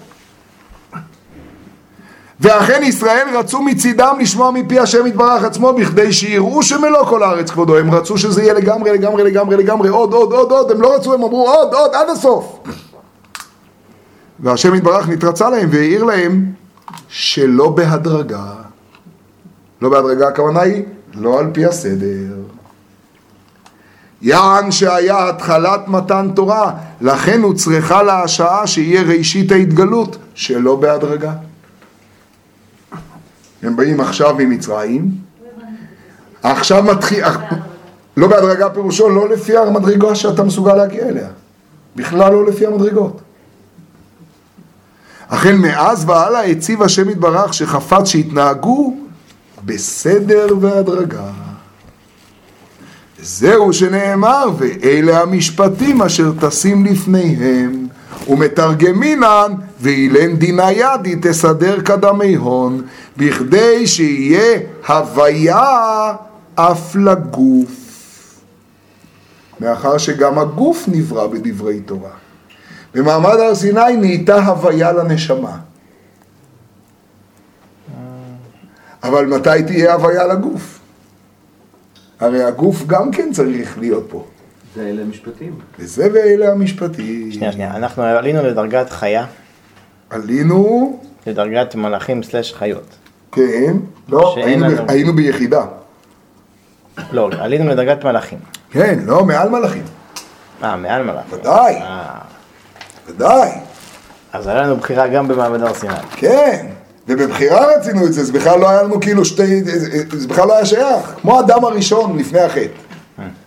ואכן ישראל רצו מצידם לשמוע מפי השם יתברך עצמו בכדי שיראו שמלוא כל הארץ כבודו. הם רצו שזה יהיה לגמרי לגמרי לגמרי לגמרי. עוד עוד עוד עוד. הם לא רצו הם אמרו עוד עוד עד הסוף. והשם יתברך נתרצה להם והעיר להם שלא בהדרגה. לא בהדרגה הכוונה היא לא על פי הסדר. יען שהיה התחלת מתן תורה לכן הוצרכה לה השעה שיהיה ראשית ההתגלות שלא בהדרגה הם באים עכשיו ממצרים, עכשיו מתחיל, לא בהדרגה פירושו, לא לפי המדרגה שאתה מסוגל להגיע אליה, בכלל לא לפי המדרגות. החל מאז והלאה הציב השם יתברך שחפץ שיתנהגו בסדר והדרגה. זהו שנאמר, ואלה המשפטים אשר טסים לפניהם, ומתרגמינן, ואילן דינה ידי תסדר קדמי הון, בכדי שיהיה הוויה אף לגוף. מאחר שגם הגוף נברא בדברי תורה. במעמד הר סיני נהייתה הוויה לנשמה. אבל מתי תהיה הוויה לגוף? הרי הגוף גם כן צריך להיות פה. זה אלה המשפטים. וזה ואלה המשפטים. שנייה, שנייה, אנחנו עלינו לדרגת חיה, עלינו, לדרגת מלאכים סלש חיות. כן, לא, היינו, לנו. היינו ביחידה. לא, עלינו לדרגת מלאכים. כן, לא, מעל מלאכים. אה, מעל מלאכים. ודאי, אה, ודאי, אז היה לנו בחירה גם במעמד הר סיני. כן. ובבחירה רצינו את זה, זה בכלל לא היה לנו כאילו שתי, זה זה בכלל לא היה שייך. כמו האדם הראשון לפני החטא.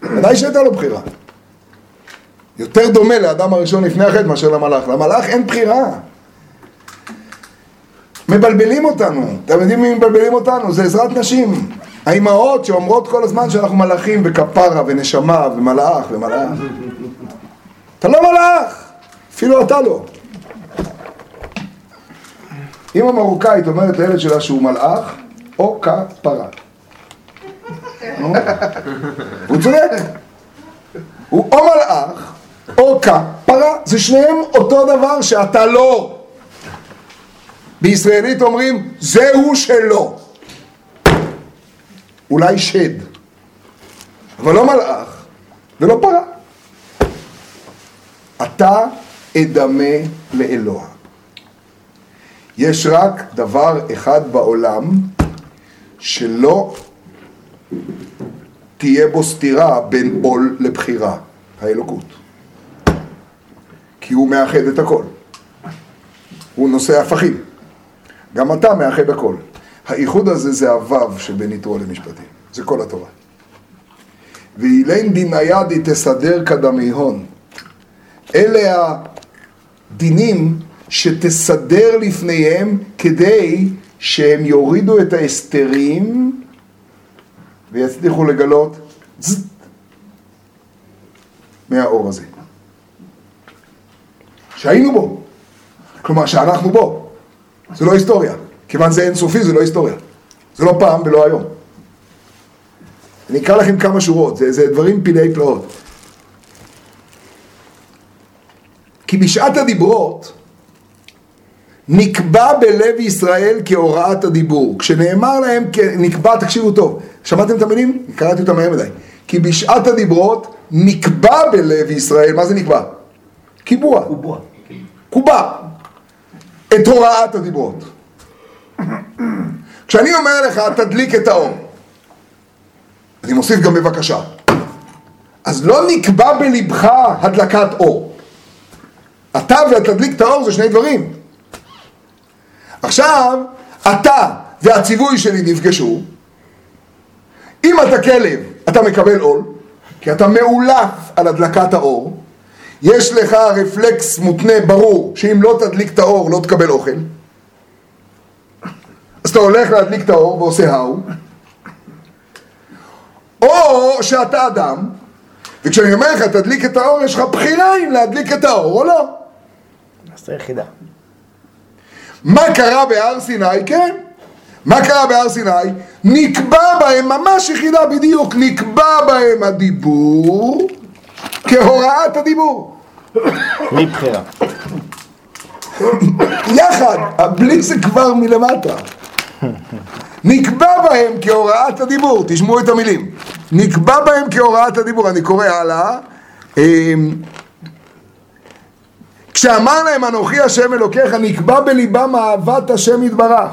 ודאי שהייתה לו בחירה. יותר דומה לאדם הראשון לפני החטא מאשר למלאך. למלאך אין בחירה. מבלבלים אותנו. אתם יודעים מי מבלבלים אותנו? זה עזרת נשים. האימהות שאומרות כל הזמן שאנחנו מלאכים וכפרה ונשמה ומלאך ומלאך. אתה לא מלאך, אפילו אתה לא. אמא מרוקאית אומרת לילד שלה שהוא מלאך או כפרה. נו, והוא צודק. הוא או מלאך או כפרה, זה שניהם אותו דבר שאתה לא. בישראלית אומרים, זהו שלו. אולי שד, אבל לא מלאך ולא פרה. אתה אדמה לאלוה. יש רק דבר אחד בעולם שלא תהיה בו סתירה בין עול לבחירה, האלוקות. כי הוא מאחד את הכל. הוא נושא הפכים. גם אתה מאחד הכל. האיחוד הזה זה הוו שבין יתרו למשפטים. זה כל התורה. ואילן דינא ידי תסדר כדמי הון. אלה הדינים שתסדר לפניהם כדי שהם יורידו את ההסתרים ויצליחו לגלות מהאור הזה. שהיינו בו. כלומר שאנחנו בו. זה לא היסטוריה. כיוון זה אינסופי זה לא היסטוריה. זה לא פעם ולא היום. אני אקרא לכם כמה שורות, זה, זה דברים פלאי פלאות. כי בשעת הדיברות נקבע בלב ישראל כהוראת הדיבור. כשנאמר להם, נקבע, תקשיבו טוב, שמעתם את המילים? קראתי אותם מהר מדי. כי בשעת הדיברות נקבע בלב ישראל, מה זה נקבע? קיבוע. קובוע. קובע. את הוראת הדיברות. כשאני אומר לך, תדליק את האור, אני מוסיף גם בבקשה. אז לא נקבע בלבך הדלקת אור. אתה ותדליק את האור זה שני דברים. עכשיו, אתה והציווי שלי נפגשו. אם אתה כלב, אתה מקבל עול, כי אתה מאולף על הדלקת האור. יש לך רפלקס מותנה ברור, שאם לא תדליק את האור לא תקבל אוכל. אז אתה הולך להדליק את האור ועושה האו. או שאתה אדם, וכשאני אומר לך תדליק את האור, יש לך בחירה אם להדליק את האור או לא. אז זה יחידה. מה קרה בהר סיני? כן. מה קרה בהר סיני? נקבע בהם, ממש יחידה בדיוק, נקבע בהם הדיבור כהוראת הדיבור. מבחירה. יחד, בלי זה כבר מלמטה. נקבע בהם כהוראת הדיבור, תשמעו את המילים. נקבע בהם כהוראת הדיבור, אני קורא הלאה. אמ, כשאמר להם אנוכי השם אלוקיך, נקבע בליבם אהבת השם יתברך.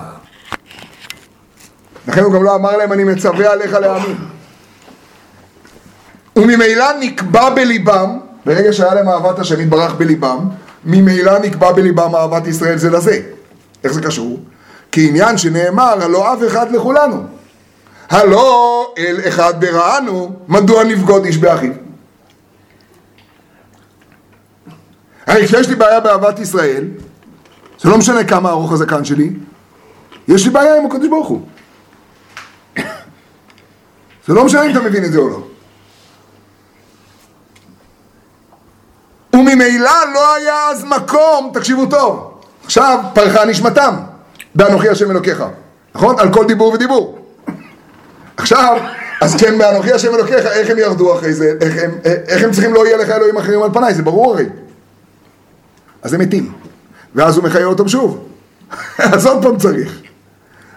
לכן הוא גם לא אמר להם אני מצווה עליך להאמין. וממילא נקבע בליבם, ברגע שהיה להם אהבת השם יתברך בליבם, ממילא נקבע בליבם אהבת ישראל זה לזה. איך זה קשור? כי עניין שנאמר, הלא אף אחד לכולנו. הלא אל אחד ברענו, מדוע נבגוד איש באחיו? הרי כשיש לי בעיה באהבת ישראל, זה לא משנה כמה ארוך הזקן שלי, יש לי בעיה עם הקדוש ברוך הוא. זה לא משנה אם אתה מבין את זה או לא. וממילא לא היה אז מקום, תקשיבו טוב, עכשיו פרחה נשמתם באנוכי השם אלוקיך, נכון? על כל דיבור ודיבור. עכשיו, אז כן, באנוכי השם אלוקיך, איך הם ירדו אחרי זה? איך הם, איך הם צריכים לא יהיה לך אלוהים אחרים על פניי? זה ברור הרי. אז הם מתים, ואז הוא מחיה אותם שוב. אז עוד פעם צריך.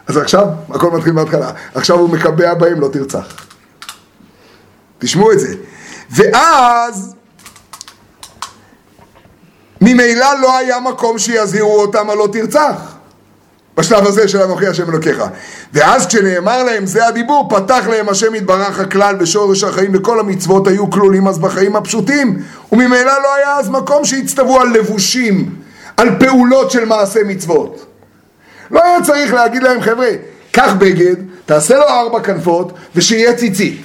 אז עכשיו, הכל מתחיל מההתחלה. עכשיו הוא מקבע בהם, לא תרצח. תשמעו את זה. ואז, ממילא לא היה מקום שיזהירו אותם על לא תרצח. בשלב הזה של אנוכי השם אלוקיך. ואז כשנאמר להם זה הדיבור, פתח להם השם יתברך הכלל בשורש החיים וכל המצוות היו כלולים אז בחיים הפשוטים וממילא לא היה אז מקום שהצטוו על לבושים, על פעולות של מעשה מצוות. לא היה צריך להגיד להם חבר'ה, קח בגד, תעשה לו ארבע כנפות ושיהיה ציצית.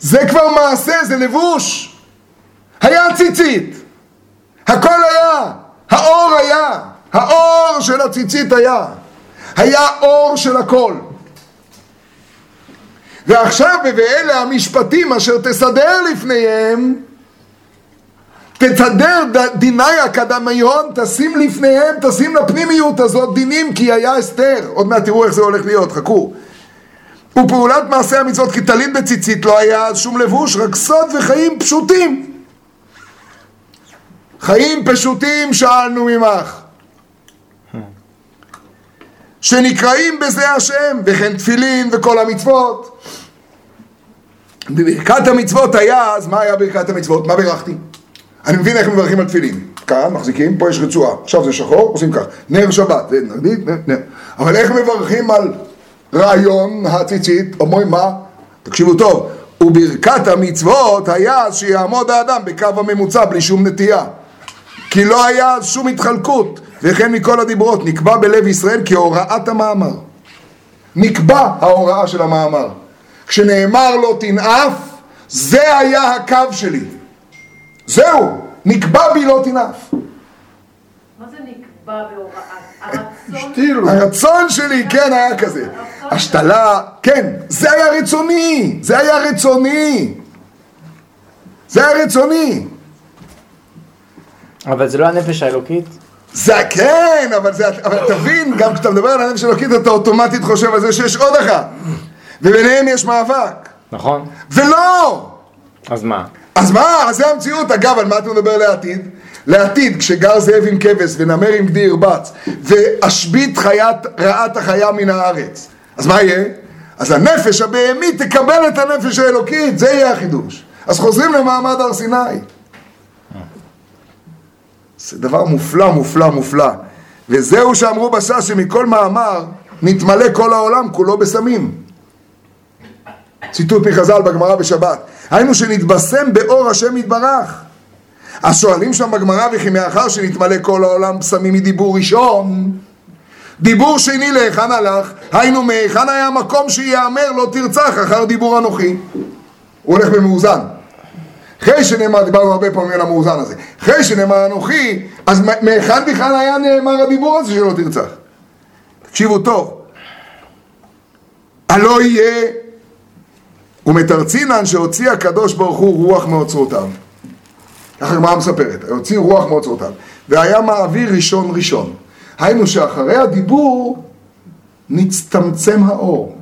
זה כבר מעשה, זה לבוש. היה ציצית. הכל היה. האור היה. האור של הציצית היה. היה אור של הכל. ועכשיו ואלה המשפטים אשר תסדר לפניהם תסדר דיני הקדמיון, תשים לפניהם, תשים לפנימיות הזאת דינים כי היה אסתר. עוד מעט תראו איך זה הולך להיות, חכו. ופעולת מעשה המצוות כי טלית בציצית לא היה אז שום לבוש, רק סוד וחיים פשוטים. חיים פשוטים שאלנו ממך. שנקראים בזה השם, וכן תפילין וכל המצוות. בברכת המצוות היה, אז מה היה ברכת המצוות? מה בירכתי? אני מבין איך מברכים על תפילין. כאן מחזיקים, פה יש רצועה, עכשיו זה שחור, עושים כך, נר שבת, נגדית, נר. אבל איך מברכים על רעיון הציצית? אומרים מה? תקשיבו טוב, וברכת המצוות היה שיעמוד האדם בקו הממוצע בלי שום נטייה. כי לא היה שום התחלקות, וכן מכל הדיברות, נקבע בלב ישראל כהוראת המאמר. נקבע ההוראה של המאמר. כשנאמר לו תנאף, זה היה הקו שלי. זהו, נקבע בי לא תנאף. מה זה נקבע בהוראה? הרצון? הרצון שלי, כן, היה כזה. השתלה, כן, זה היה רצוני, זה היה רצוני. זה היה רצוני. אבל זה לא הנפש האלוקית? זה כן, אבל, זה, אבל תבין, גם כשאתה מדבר על הנפש אלוקית אתה אוטומטית חושב על זה שיש עוד אחת. וביניהם יש מאבק. נכון. ולא! אז מה? אז מה? אז זה המציאות. אגב, על מה אתה מדבר לעתיד? לעתיד, כשגר זאב עם כבש ונמר עם גדי ירבץ ואשבית חיית רעת החיה מן הארץ. אז מה יהיה? אז הנפש הבהמית תקבל את הנפש האלוקית, זה יהיה החידוש. אז חוזרים למעמד הר סיני. זה דבר מופלא, מופלא, מופלא. וזהו שאמרו בש"ס שמכל מאמר נתמלא כל העולם כולו בסמים. ציטוט מחז"ל בגמרא בשבת. היינו שנתבשם באור השם יתברך. אז שואלים שם בגמרא וכי מאחר שנתמלא כל העולם בשמים מדיבור ראשון, דיבור שני להיכן הלך? היינו מהיכן היה מקום שיאמר לא תרצח אחר דיבור אנוכי. הוא הולך במאוזן. אחרי שנאמר, דיברנו הרבה פעמים על המאוזן הזה, אחרי שנאמר אנוכי, אז מהיכן בכלל היה נאמר הדיבור הזה שלא תרצח? תקשיבו טוב. הלא יהיה ומתרצינן שהוציא הקדוש ברוך הוא רוח מאוצרותיו. ככה הגמרא מספרת, הוציא רוח מאוצרותיו, והיה מעביר ראשון ראשון. היינו שאחרי הדיבור נצטמצם האור.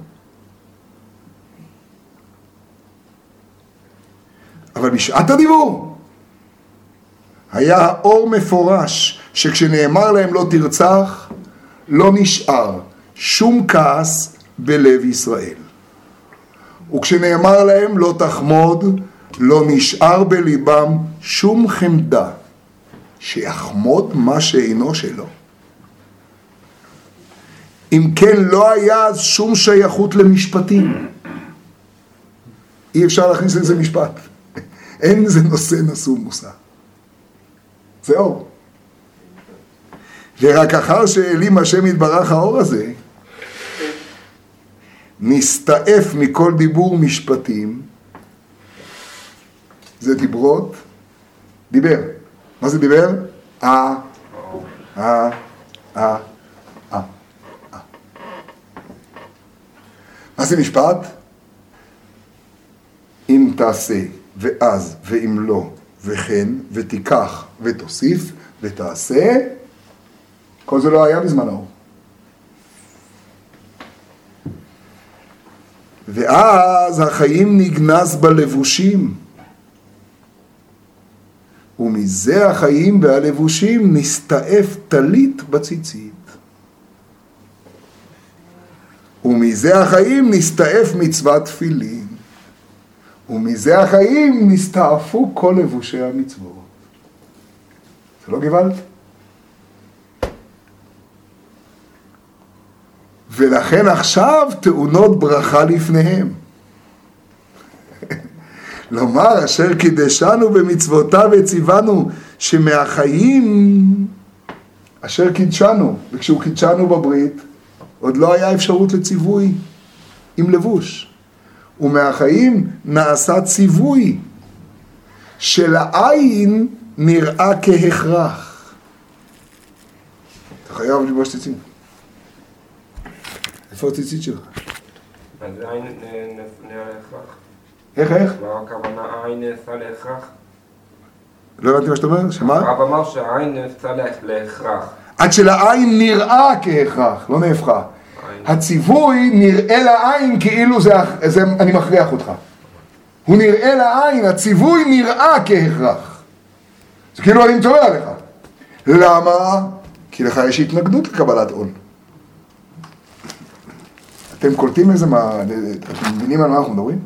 אבל בשעת הדיבור היה האור מפורש שכשנאמר להם לא תרצח, לא נשאר שום כעס בלב ישראל. וכשנאמר להם לא תחמוד, לא נשאר בליבם שום חמדה, שיחמוד מה שאינו שלו. אם כן, לא היה אז שום שייכות למשפטים. אי אפשר להכניס לזה משפט. אין זה נושא נשוא מושא. זה אור. ורק אחר שהעלים השם יתברך האור הזה, נסתעף מכל דיבור משפטים, זה דיברות, דיבר. מה זה דיבר? אה, אה, אה, אה. מה זה משפט? אם תעשה, ואז, ואם לא, וכן, ותיקח, ותוסיף, ותעשה, כל זה לא היה בזמן האור. ואז החיים נגנז בלבושים. ומזה החיים והלבושים נסתעף טלית בציצית. ומזה החיים נסתעף מצוות תפילין. ומזה החיים נסתעפו כל לבושי המצוות. זה לא גוואלד? ולכן עכשיו טעונות ברכה לפניהם. לומר אשר קידשנו במצוותיו וציוונו שמהחיים אשר קידשנו, וכשהוא קידשנו בברית עוד לא היה אפשרות לציווי עם לבוש. ומהחיים נעשה ציווי שלעין נראה כהכרח. אתה חייב לבוש ציצית. איפה הציצית שלך? אז עין נהיה להכרח. איך, איך? מה הכוונה עין נעשה להכרח? לא הבנתי מה שאתה אומר, שמה? הרב אמר שהעין נעשה לה- להכרח. עד שלעין נראה כהכרח, לא נהפכה. הציווי נראה לעין כאילו זה, זה אני מכריח אותך. הוא נראה לעין, הציווי נראה כהכרח. זה כאילו אני מצווה עליך. למה? כי לך יש התנגדות לקבלת עול. אתם קולטים איזה מה... אתם מבינים על מה אנחנו מדברים?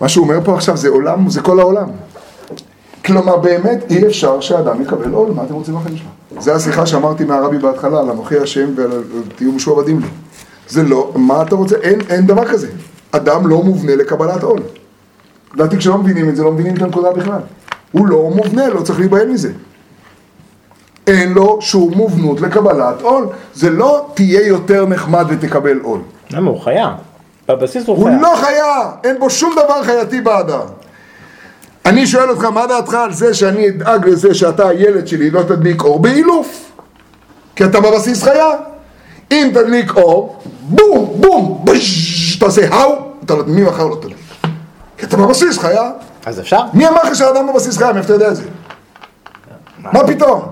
מה שהוא אומר פה עכשיו זה עולם, זה כל העולם. כלומר באמת אי אפשר שאדם יקבל עול, מה אתם רוצים בחיים שלו? זה השיחה שאמרתי מהרבי בהתחלה, על אנוכי השם ועל על תהיו משועבדים לי. זה לא, מה אתה רוצה? אין, אין דבר כזה. אדם לא מובנה לקבלת עול. לדעתי כשלא מבינים את זה, לא מבינים את הנקודה בכלל. הוא לא מובנה, לא צריך להיבהל מזה. אין לו שום מובנות לקבלת עול. זה לא תהיה יותר נחמד ותקבל עול. למה? הוא חיה. בבסיס הוא הוא חיה. לא חיה, אין בו שום דבר חייתי באדם. אני שואל אותך, מה דעתך על זה שאני אדאג לזה שאתה הילד שלי לא תדליק אור באילוף? כי אתה בבסיס חיה. אם תדליק אור, בום, בום, בש, תעשה האו, אתה לא, מי מחר לא תדליק? כי אתה בבסיס חיה. אז אפשר? מי אמר לך שהאדם בבסיס חיה? מאיפה אתה יודע את זה? מה פתאום?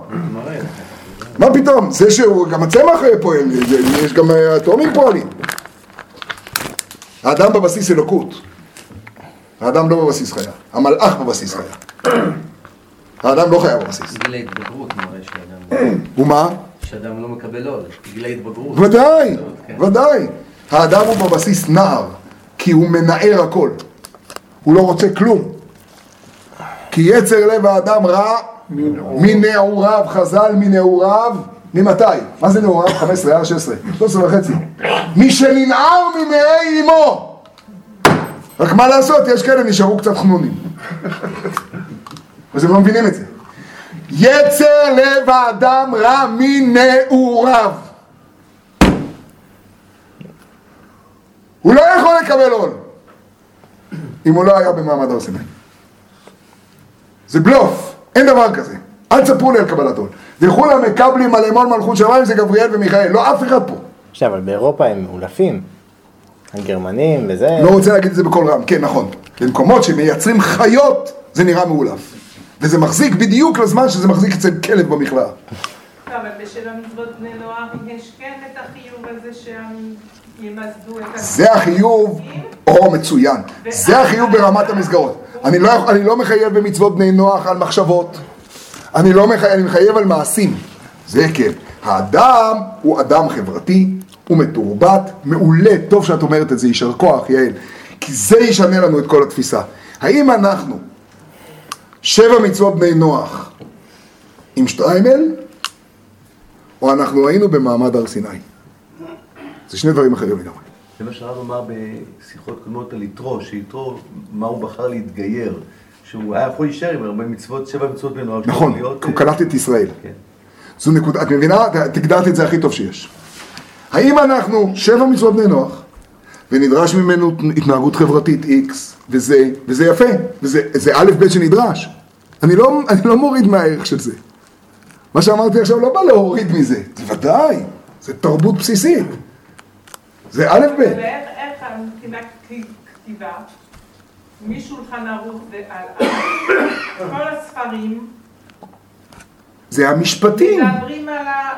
מה פתאום? זה שהוא, גם הצמח פועל, יש גם אה, התאומים פועלים. האדם בבסיס אלוקות. האדם לא בבסיס חיה. המלאך בבסיס חיה. האדם לא חיה בבסיס. גיל ההתבגרות מראה שאדם, ומה? שאדם לא מקבל עוד, גיל ההתבגרות. ודאי, כן. ודאי. האדם הוא בבסיס נער, כי הוא מנער הכל. הוא לא רוצה כלום. כי יצר לב האדם רע מנעוריו, חז"ל מנעוריו, ממתי? מה זה נעוריו? 15, אה? 16, 13 וחצי. משננער ממעי אמו. רק מה לעשות, יש כאלה נשארו קצת חנונים. אז הם לא מבינים את זה. יצר לב האדם רע מנעוריו. הוא לא יכול לקבל עול אם הוא לא היה במעמד הר סיני. זה בלוף, אין דבר כזה. אל תספרו לי על קבלת עול. וכולם מקבלים על אמון מלכות שמיים זה גבריאל ומיכאל, לא אף אחד פה. עכשיו, אבל באירופה הם מאולפים. הגרמנים וזה... לא רוצה להגיד את זה בקול רם, כן נכון. במקומות שמייצרים חיות זה נראה מאולף. וזה מחזיק בדיוק לזמן שזה מחזיק אצל כלב במכלאה. לא, אבל בשל המצוות בני נוער יש כן את החיוב הזה שהם ימסדו את ה... זה החיוב, או מצוין, זה החיוב ברמת המסגרות. אני לא, אני לא מחייב במצוות בני נוח על מחשבות, אני לא מחייב, אני מחייב על מעשים, זה כן. האדם הוא אדם חברתי, הוא מתורבת, מעולה, טוב שאת אומרת את זה, יישר כוח, יעל, כי זה ישנה לנו את כל התפיסה. האם אנחנו, שבע מצוות בני נוח, עם שטריימל, או אנחנו היינו במעמד הר סיני? זה שני דברים אחרים לגמרי. זה מה שהרב אמר בשיחות קודמות על יתרו, שיתרו, מה הוא בחר להתגייר, שהוא היה יכול להישאר עם הרבה מצוות, שבע מצוות בני נוער. נכון, הוא קלט את ישראל. כן. זו נקודה, את מבינה? את הגדרת את זה הכי טוב שיש. האם אנחנו שבע מצוות בני נוח, ונדרש ממנו התנהגות חברתית X, וזה, וזה יפה, וזה זה א' ב' שנדרש. אני לא, אני לא מוריד מהערך של זה. מה שאמרתי עכשיו לא בא להוריד מזה, בוודאי, זה תרבות בסיסית. זה א' ב'. ואיך כתיבה, משולחן ערוך והלאה, כל הספרים זה המשפטים. מדברים על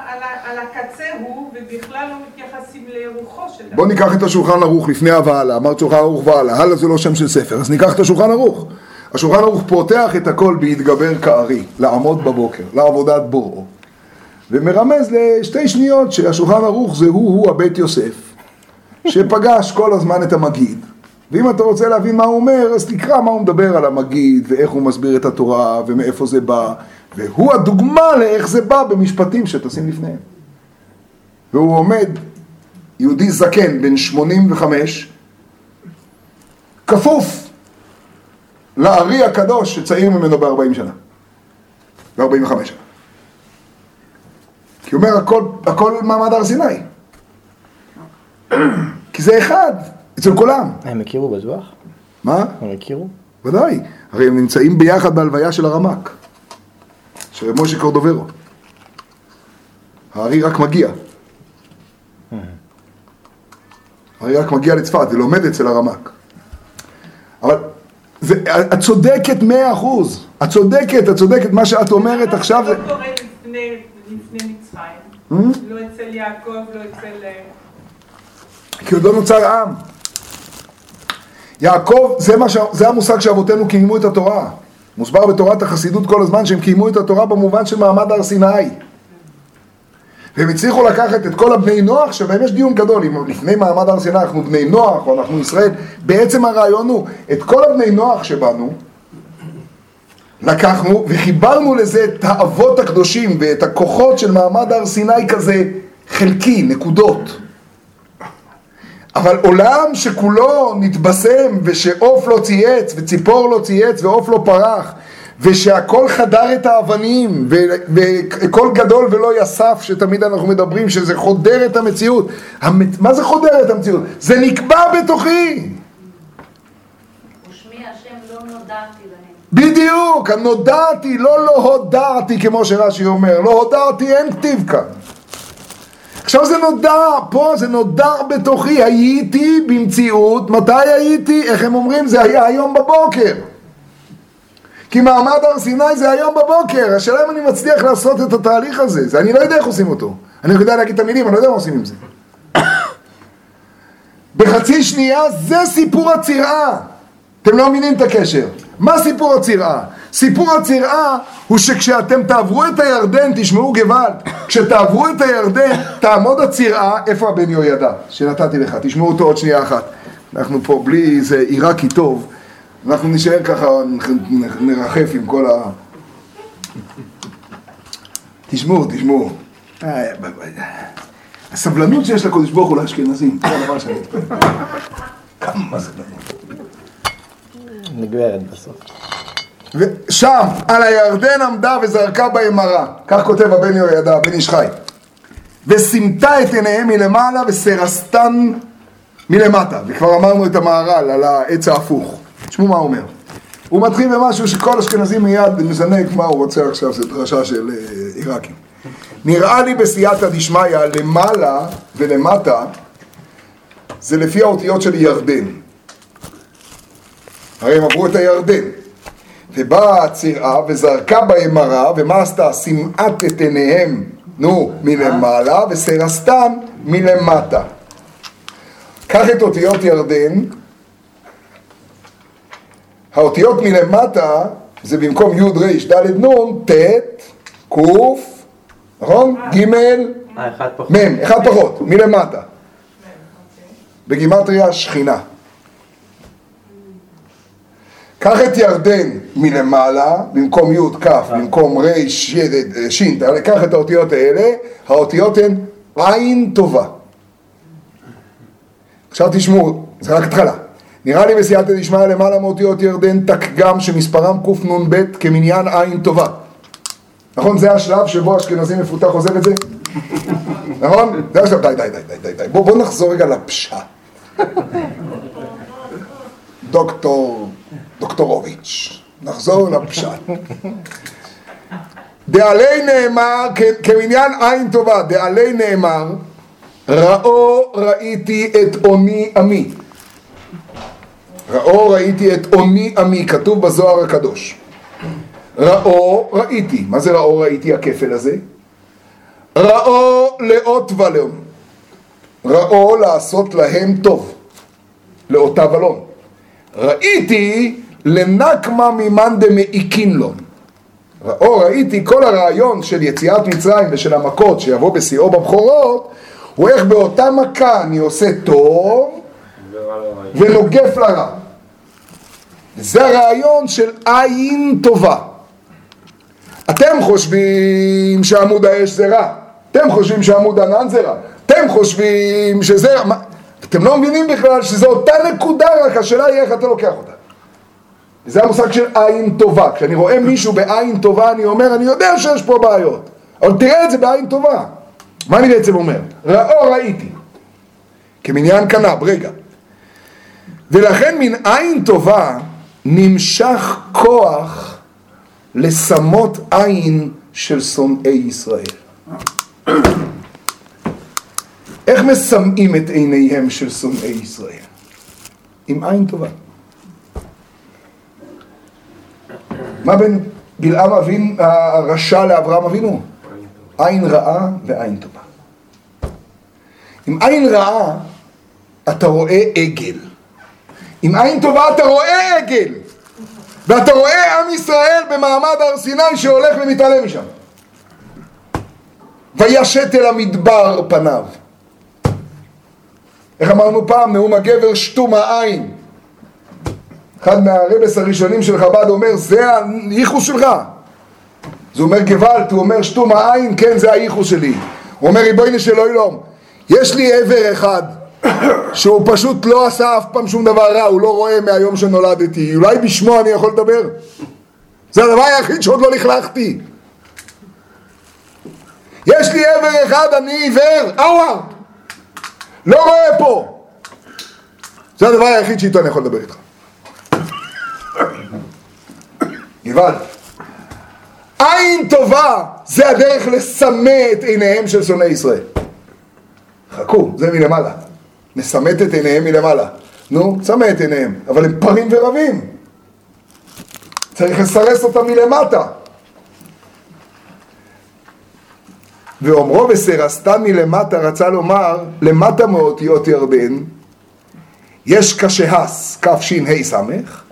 על על הקצה הוא, ובכלל לא מתייחסים לרוחו של דבר. בוא ניקח את השולחן ערוך לפני הוועלה, אמרת שולחן ערוך והלאה, הלאה זה לא שם של ספר, אז ניקח את השולחן ערוך. השולחן ערוך פותח את הכל בהתגבר כארי, לעמוד בבוקר, לעבודת בוראו. ומרמז לשתי שניות שהשולחן ערוך זה הוא-הוא הבית יוסף, שפגש כל הזמן את המגיד. ואם אתה רוצה להבין מה הוא אומר, אז תקרא מה הוא מדבר על המגיד, ואיך הוא מסביר את התורה, ומאיפה זה בא, והוא הדוגמה לאיך זה בא במשפטים שטסים לפניהם. והוא עומד יהודי זקן, בן 85, כפוף לארי הקדוש שצעיר ממנו ב-40 שנה, ב-45 שנה. כי הוא אומר, הכל, הכל מעמד הר סיני. כי זה אחד, אצל כולם. הם הכירו בטוח? מה? הם הכירו? ודאי. הרי הם נמצאים ביחד בהלוויה של הרמק, של משה קורדוברו. הארי רק מגיע. הארי רק מגיע לצפת ולומד אצל הרמק. אבל זה, את צודקת מאה אחוז. את צודקת, את צודקת. מה שאת אומרת עכשיו זה... לא קורה לפני לפני מצרים, Hmm? לא אצל יעקב, לא אצל... אה, כי עוד לא נוצר עם. יעקב, זה, מה ש... זה המושג שאבותינו קיימו את התורה. מוסבר בתורת החסידות כל הזמן שהם קיימו את התורה במובן של מעמד הר סיני. והם הצליחו לקחת את כל הבני נוח, שבהם יש דיון גדול, אם לפני מעמד הר סיני אנחנו בני נוח או אנחנו ישראל, בעצם הרעיון הוא, את כל הבני נוח שבנו, לקחנו וחיברנו לזה את האבות הקדושים ואת הכוחות של מעמד הר סיני כזה חלקי, נקודות. אבל עולם שכולו נתבשם ושעוף לא צייץ וציפור לא צייץ ועוף לא פרח ושהכל חדר את האבנים ו- וקול גדול ולא יסף שתמיד אנחנו מדברים שזה חודר את המציאות המת... מה זה חודר את המציאות? זה נקבע בתוכי ושמי השם לא נודעתי. בדיוק, הנודעתי, לא לא הודעתי כמו שרש"י אומר, לא הודעתי אין כתיב כאן. עכשיו זה נודע, פה זה נודע בתוכי, הייתי במציאות, מתי הייתי? איך הם אומרים? זה היה היום בבוקר. כי מעמד הר סיני זה היום בבוקר, השאלה אם אני מצליח לעשות את התהליך הזה, זה אני לא יודע איך עושים אותו. אני יודע להגיד את המילים, אני לא יודע מה עושים עם זה. בחצי שנייה זה סיפור הצירעה. אתם לא מבינים את הקשר. מה סיפור הצירעה? סיפור הצירעה הוא שכשאתם תעברו את הירדן, תשמעו גוואלד, כשתעברו את הירדן, תעמוד הצירעה, איפה הבן יהוידע שנתתי לך, תשמעו אותו עוד שנייה אחת. אנחנו פה בלי איזה עיראקי טוב, אנחנו נשאר ככה, נרחף עם כל ה... תשמעו, תשמעו. הסבלנות שיש לקדוש ברוך הוא לאשכנזים, זה הדבר שאני מתפעל. כמה סבלנות. נגמרת בסוף. ושם, על הירדן עמדה וזרקה בהם מרה. כך כותב הבן יהוידע, הבן איש חי. וסימתה את עיניהם מלמעלה וסרסתן מלמטה. וכבר אמרנו את המהר"ל על העץ ההפוך. תשמעו מה הוא אומר. הוא מתחיל במשהו שכל אשכנזי מיד מזנק מה הוא רוצה עכשיו, זו דרשה של אה, עיראקים. נראה לי בסייעתא דשמיא למעלה ולמטה זה לפי האותיות של ירדן. הרי הם עברו את הירדן. ובאה הצירעה וזרקה בהם מרה, ומה עשתה? סימאת את עיניהם נו, מלמעלה, וסרסטן מלמטה. קח את אותיות ירדן, האותיות מלמטה זה במקום י' ר' ד' נ', ט', ק', נכון? ג', אה, אחד פחות. מ', אחד פחות, מלמטה. בגימטריה שכינה. קח את ירדן מלמעלה, במקום י' כ', במקום ר' ש- ש', קח את האותיות האלה, האותיות הן עין טובה. עכשיו תשמעו, זה רק התחלה. נראה לי בסייעתא דשמיא למעלה מאותיות ירדן תקגם שמספרם קנ"ב כמניין עין טובה. נכון? זה השלב שבו אשכנזי מפותח עוזב את זה? נכון? זה השלב, די, די, די, די, די, די. בוא, בוא נחזור רגע לפשט. דוקטור, דוקטורוביץ', נחזור לפשט. דעלי נאמר, כמניין עין טובה, דעלי נאמר, ראו ראיתי את אוני עמי. ראו ראיתי את אוני עמי, כתוב בזוהר הקדוש. ראו ראיתי, מה זה ראו ראיתי הכפל הזה? ראו לאות ולאום. ראו לעשות להם טוב, לאותה ולון. ראיתי לנקמה ממאן דמעיקין לו. ראו ראיתי כל הרעיון של יציאת מצרים ושל המכות שיבוא בשיאו בבכורות הוא איך באותה מכה אני עושה טוב ונוגף לרע. זה הרעיון של עין טובה. אתם חושבים שעמוד האש זה רע, אתם חושבים שעמוד ענן זה רע, אתם חושבים שזה רע? אתם לא מבינים בכלל שזו אותה נקודה, רק השאלה היא איך אתה לוקח אותה. זה המושג של עין טובה. כשאני רואה מישהו בעין טובה, אני אומר, אני יודע שיש פה בעיות, אבל תראה את זה בעין טובה. מה אני בעצם אומר? ראו ראיתי. כמניין כנב, רגע. ולכן מן עין טובה נמשך כוח לשמות עין של שונאי ישראל. איך מסמאים את עיניהם של שונאי ישראל? עם עין טובה. מה בין בלעם אבין הרשע לאברהם אבינו? עין רעה ועין טובה. עם עין רעה אתה רואה עגל. עם עין טובה אתה רואה עגל. ואתה רואה עם ישראל במעמד הר סיני שהולך ומתעלם משם. וישת אל המדבר פניו. איך אמרנו פעם? נאום הגבר שתום העין. אחד מהרבס הראשונים של חב"ד אומר, זה הייחוס שלך. הוא אומר גוואלד, הוא אומר שתום העין, כן זה הייחוס שלי. הוא אומר ריבונו של אוילום, יש לי עבר אחד שהוא פשוט לא עשה אף פעם שום דבר רע, הוא לא רואה מהיום שנולדתי, אולי בשמו אני יכול לדבר? זה הדבר היחיד שעוד לא לכלכתי. יש לי עבר אחד, אני עיוור, אאווה, לא רואה פה. זה הדבר היחיד שאיתו אני יכול לדבר איתך. גבעד. עין טובה זה הדרך לסמא את עיניהם של שונאי ישראל. חכו, זה מלמעלה. מסמאת את עיניהם מלמעלה. נו, סמא את עיניהם, אבל הם פרים ורבים. צריך לסרס אותם מלמטה. ואומרו וסרסתם מלמטה רצה לומר, למטה מאותיות ירדן, יש כשהס, כ"ש-ה סמך,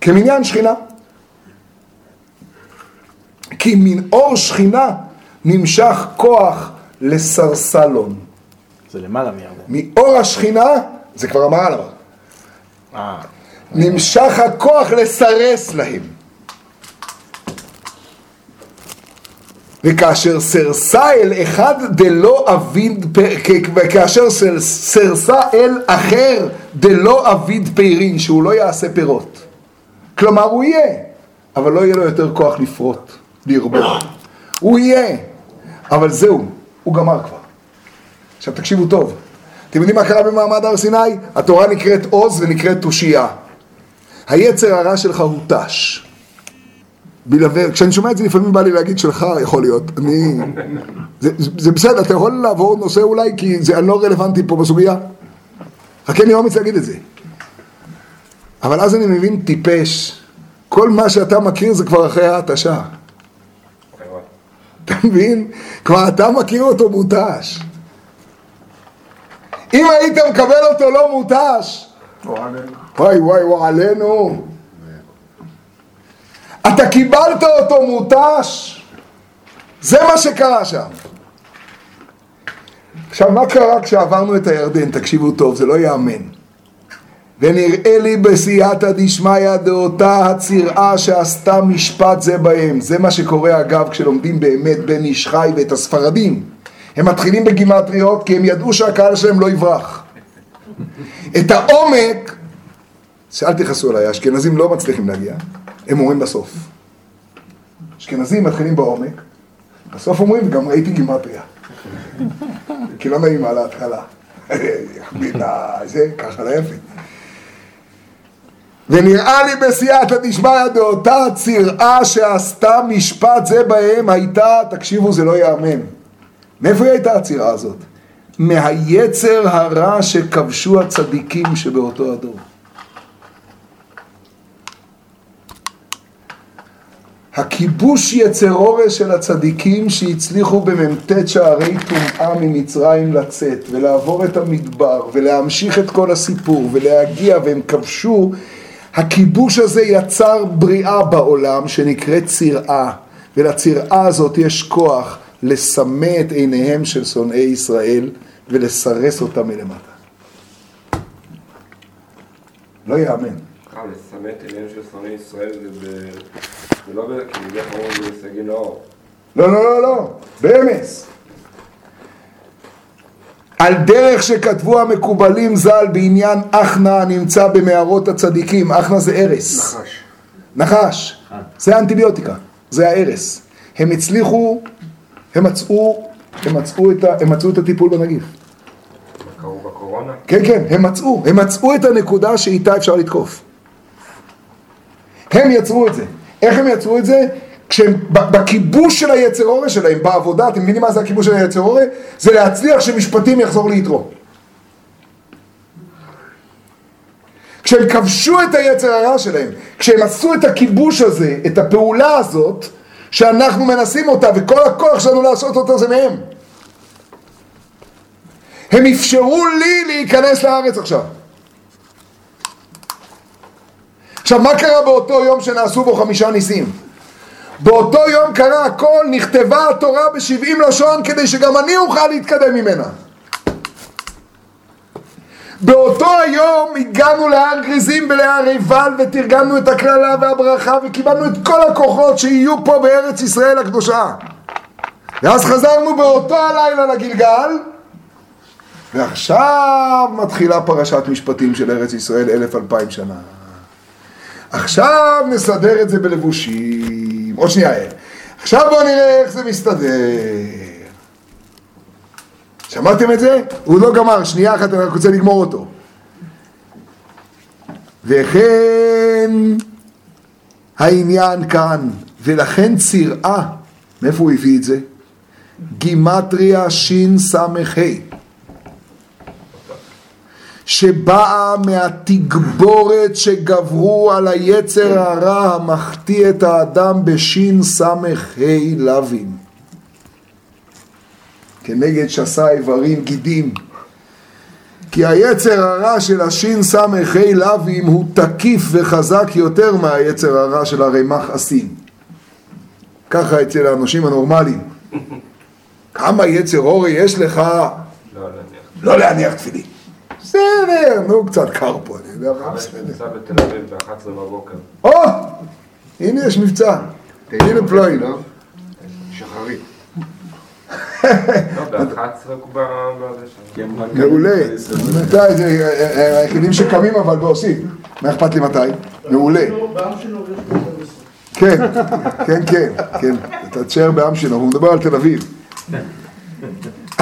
כמניין שכינה. כי מן אור שכינה נמשך כוח לסרסלון. זה למעלה מירדן. מאור השכינה, זה כבר המעל אמר, אה, נמשך הכוח לסרס להם. וכאשר סרסה אל אחד דלא אביד, וכאשר סר- סרסה אל אחר דלא אביד פירין, שהוא לא יעשה פירות. כלומר הוא יהיה, אבל לא יהיה לו יותר כוח לפרוט, לרבות. הוא יהיה, אבל זהו, הוא גמר כבר. עכשיו תקשיבו טוב, אתם יודעים מה קרה במעמד הר סיני? התורה נקראת עוז ונקראת תושייה. היצר הרע שלך הוא תש. בלעבר, כשאני שומע את זה לפעמים בא לי להגיד שלך יכול להיות, אני... זה, זה, בסדר, אתה יכול לעבור נושא אולי כי זה, לא רלוונטי פה בסוגיה. רק אין לי אומץ להגיד את זה. אבל אז אני מבין טיפש, כל מה שאתה מכיר זה כבר אחרי ההתשה. אתה מבין? כבר אתה מכיר אותו מותש. אם היית מקבל אותו לא מותש, וואי וואי וואי עלינו. אתה קיבלת אותו מותש, זה מה שקרה שם. עכשיו, מה קרה כשעברנו את הירדן? תקשיבו טוב, זה לא ייאמן. ונראה לי בסייעתא דשמיא דאותה הצירעה שעשתה משפט זה בהם. זה מה שקורה אגב כשלומדים באמת בן איש חי ואת הספרדים. הם מתחילים בגימטריות כי הם ידעו שהקהל שלהם לא יברח. את העומק, שאל תכעסו עליי, האשכנזים לא מצליחים להגיע, הם אומרים בסוף. אשכנזים מתחילים בעומק, בסוף אומרים, גם ראיתי גימטריה. כי לא נעים על ההתחלה. בינה, זה, ככה לא יפה. ונראה לי בסייעתא דשמיא דאותה צירעה שעשתה משפט זה בהם הייתה, תקשיבו זה לא ייאמן. מאיפה הייתה הצירעה הזאת? מהיצר הרע שכבשו הצדיקים שבאותו הדור. הכיבוש יצר אורש של הצדיקים שהצליחו במ"ט שערי טומאה ממצרים לצאת ולעבור את המדבר ולהמשיך את כל הסיפור ולהגיע והם כבשו הכיבוש הזה יצר בריאה בעולם שנקראת צירעה ולצירעה הזאת יש כוח לסמא את עיניהם של שונאי ישראל ולסרס אותם מלמטה. לא יאמן. לסמא את עיניהם של שונאי ישראל זה לא ב... זה איך אומרים בסגי נאור. לא, לא, לא, לא, באמס. על דרך שכתבו המקובלים ז"ל בעניין אחנה הנמצא במערות הצדיקים, אחנה זה ארס. נחש. נחש. זה האנטיביוטיקה, זה הארס. הם הצליחו, הם מצאו, הם מצאו את, ה, הם מצאו את הטיפול בנגיף. בקורונה? כן, כן, הם מצאו, הם מצאו את הנקודה שאיתה אפשר לתקוף. הם יצרו את זה. איך הם יצרו את זה? כשהם, בכיבוש של היצר אורה שלהם, בעבודה, אתם מבינים מה זה הכיבוש של היצר אורה? זה להצליח שמשפטים יחזור ליתרו. כשהם כבשו את היצר הרע שלהם, כשהם עשו את הכיבוש הזה, את הפעולה הזאת, שאנחנו מנסים אותה, וכל הכוח שלנו לעשות אותה זה מהם. הם אפשרו לי להיכנס לארץ עכשיו. עכשיו, מה קרה באותו יום שנעשו בו חמישה ניסים? באותו יום קרה הכל, נכתבה התורה בשבעים לשון כדי שגם אני אוכל להתקדם ממנה. באותו היום הגענו להר גריזים ולהר עיבל ותרגמנו את הקללה והברכה וקיבלנו את כל הכוחות שיהיו פה בארץ ישראל הקדושה. ואז חזרנו באותו הלילה לגלגל ועכשיו מתחילה פרשת משפטים של ארץ ישראל אלף אלפיים שנה. עכשיו נסדר את זה בלבושים. עוד שנייה, אל. עכשיו בואו נראה איך זה מסתדר. שמעתם את זה? הוא לא גמר, שנייה אחת, אני רק רוצה לגמור אותו. וכן העניין כאן, ולכן צירעה, מאיפה הוא הביא את זה? גימטריה שס"ה. שבאה מהתגבורת שגברו על היצר הרע המחטיא את האדם בשין סמך ה' לווים. כנגד שסה איברים גידים. כי היצר הרע של השין סמך ה' לווים הוא תקיף וחזק יותר מהיצר הרע של הרמ"ח אסים. ככה אצל האנשים הנורמליים. כמה יצר אורי יש לך לא, להניח. לא להניח תפילין. בסדר, נו, קצת קר פה, אני יודע מה, בסדר. נמצא בתל אביב ב-11 בבוקר. או, הנה יש מבצע. הנה פלואים. לא? שחרית. לא, ב-11 הוא כבר... בזה שם. מעולה. מתי זה, אה, היחידים שקמים אבל ועושים. מה אכפת לי מתי? מעולה. כן, כן, כן, כן. אתה תשאר בעם שלו, הוא מדבר על תל אביב.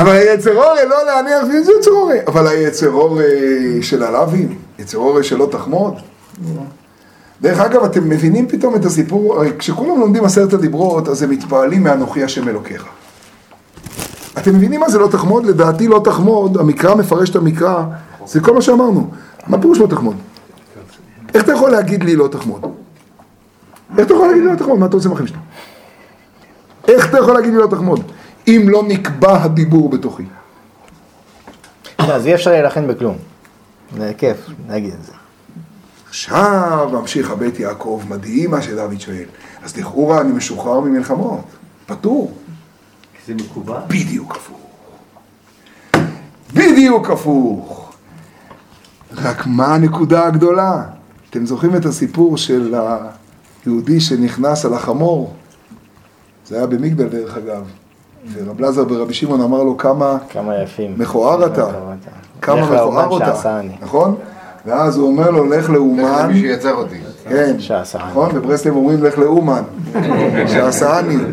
אבל היצר אורי, לא להניח, זה יצר אורי. אבל היצר אורי של הלאווים, יצר אורי שלא תחמוד. דרך אגב, אתם מבינים פתאום את הסיפור, הרי כשכולם לומדים עשרת הדיברות, אז הם מתפעלים מאנוכי השם אלוקיך. אתם מבינים מה זה לא תחמוד? לדעתי לא תחמוד, המקרא מפרש את המקרא, זה כל מה שאמרנו. מה פירוש לא תחמוד? איך אתה יכול להגיד לי לא תחמוד? איך אתה יכול להגיד לי לא תחמוד? מה אתה רוצה מהחיים שלך? איך אתה יכול להגיד לי לא תחמוד? אם לא נקבע הדיבור בתוכי. לא, אז אי אפשר להילחם בכלום. זה כיף להגיד את זה. עכשיו ממשיך הבית יעקב, מדהים מה שדוד שואל. אז לכאורה אני משוחרר ממלחמות, פטור. זה מקובל. בדיוק הפוך. בדיוק הפוך. רק מה הנקודה הגדולה? אתם זוכרים את הסיפור של היהודי שנכנס על החמור? זה היה במגדל דרך אגב. ורב לזר ברבי שמעון אמר לו כמה כמה יפים. מכוער אתה, כמה לך מכוער אותה. נכון? ואז הוא אומר לו, לך לך לאומן, למי שיצר אותי. כן, שעשני. נכון? בברסלב אומרים לך לאומן, שעשני.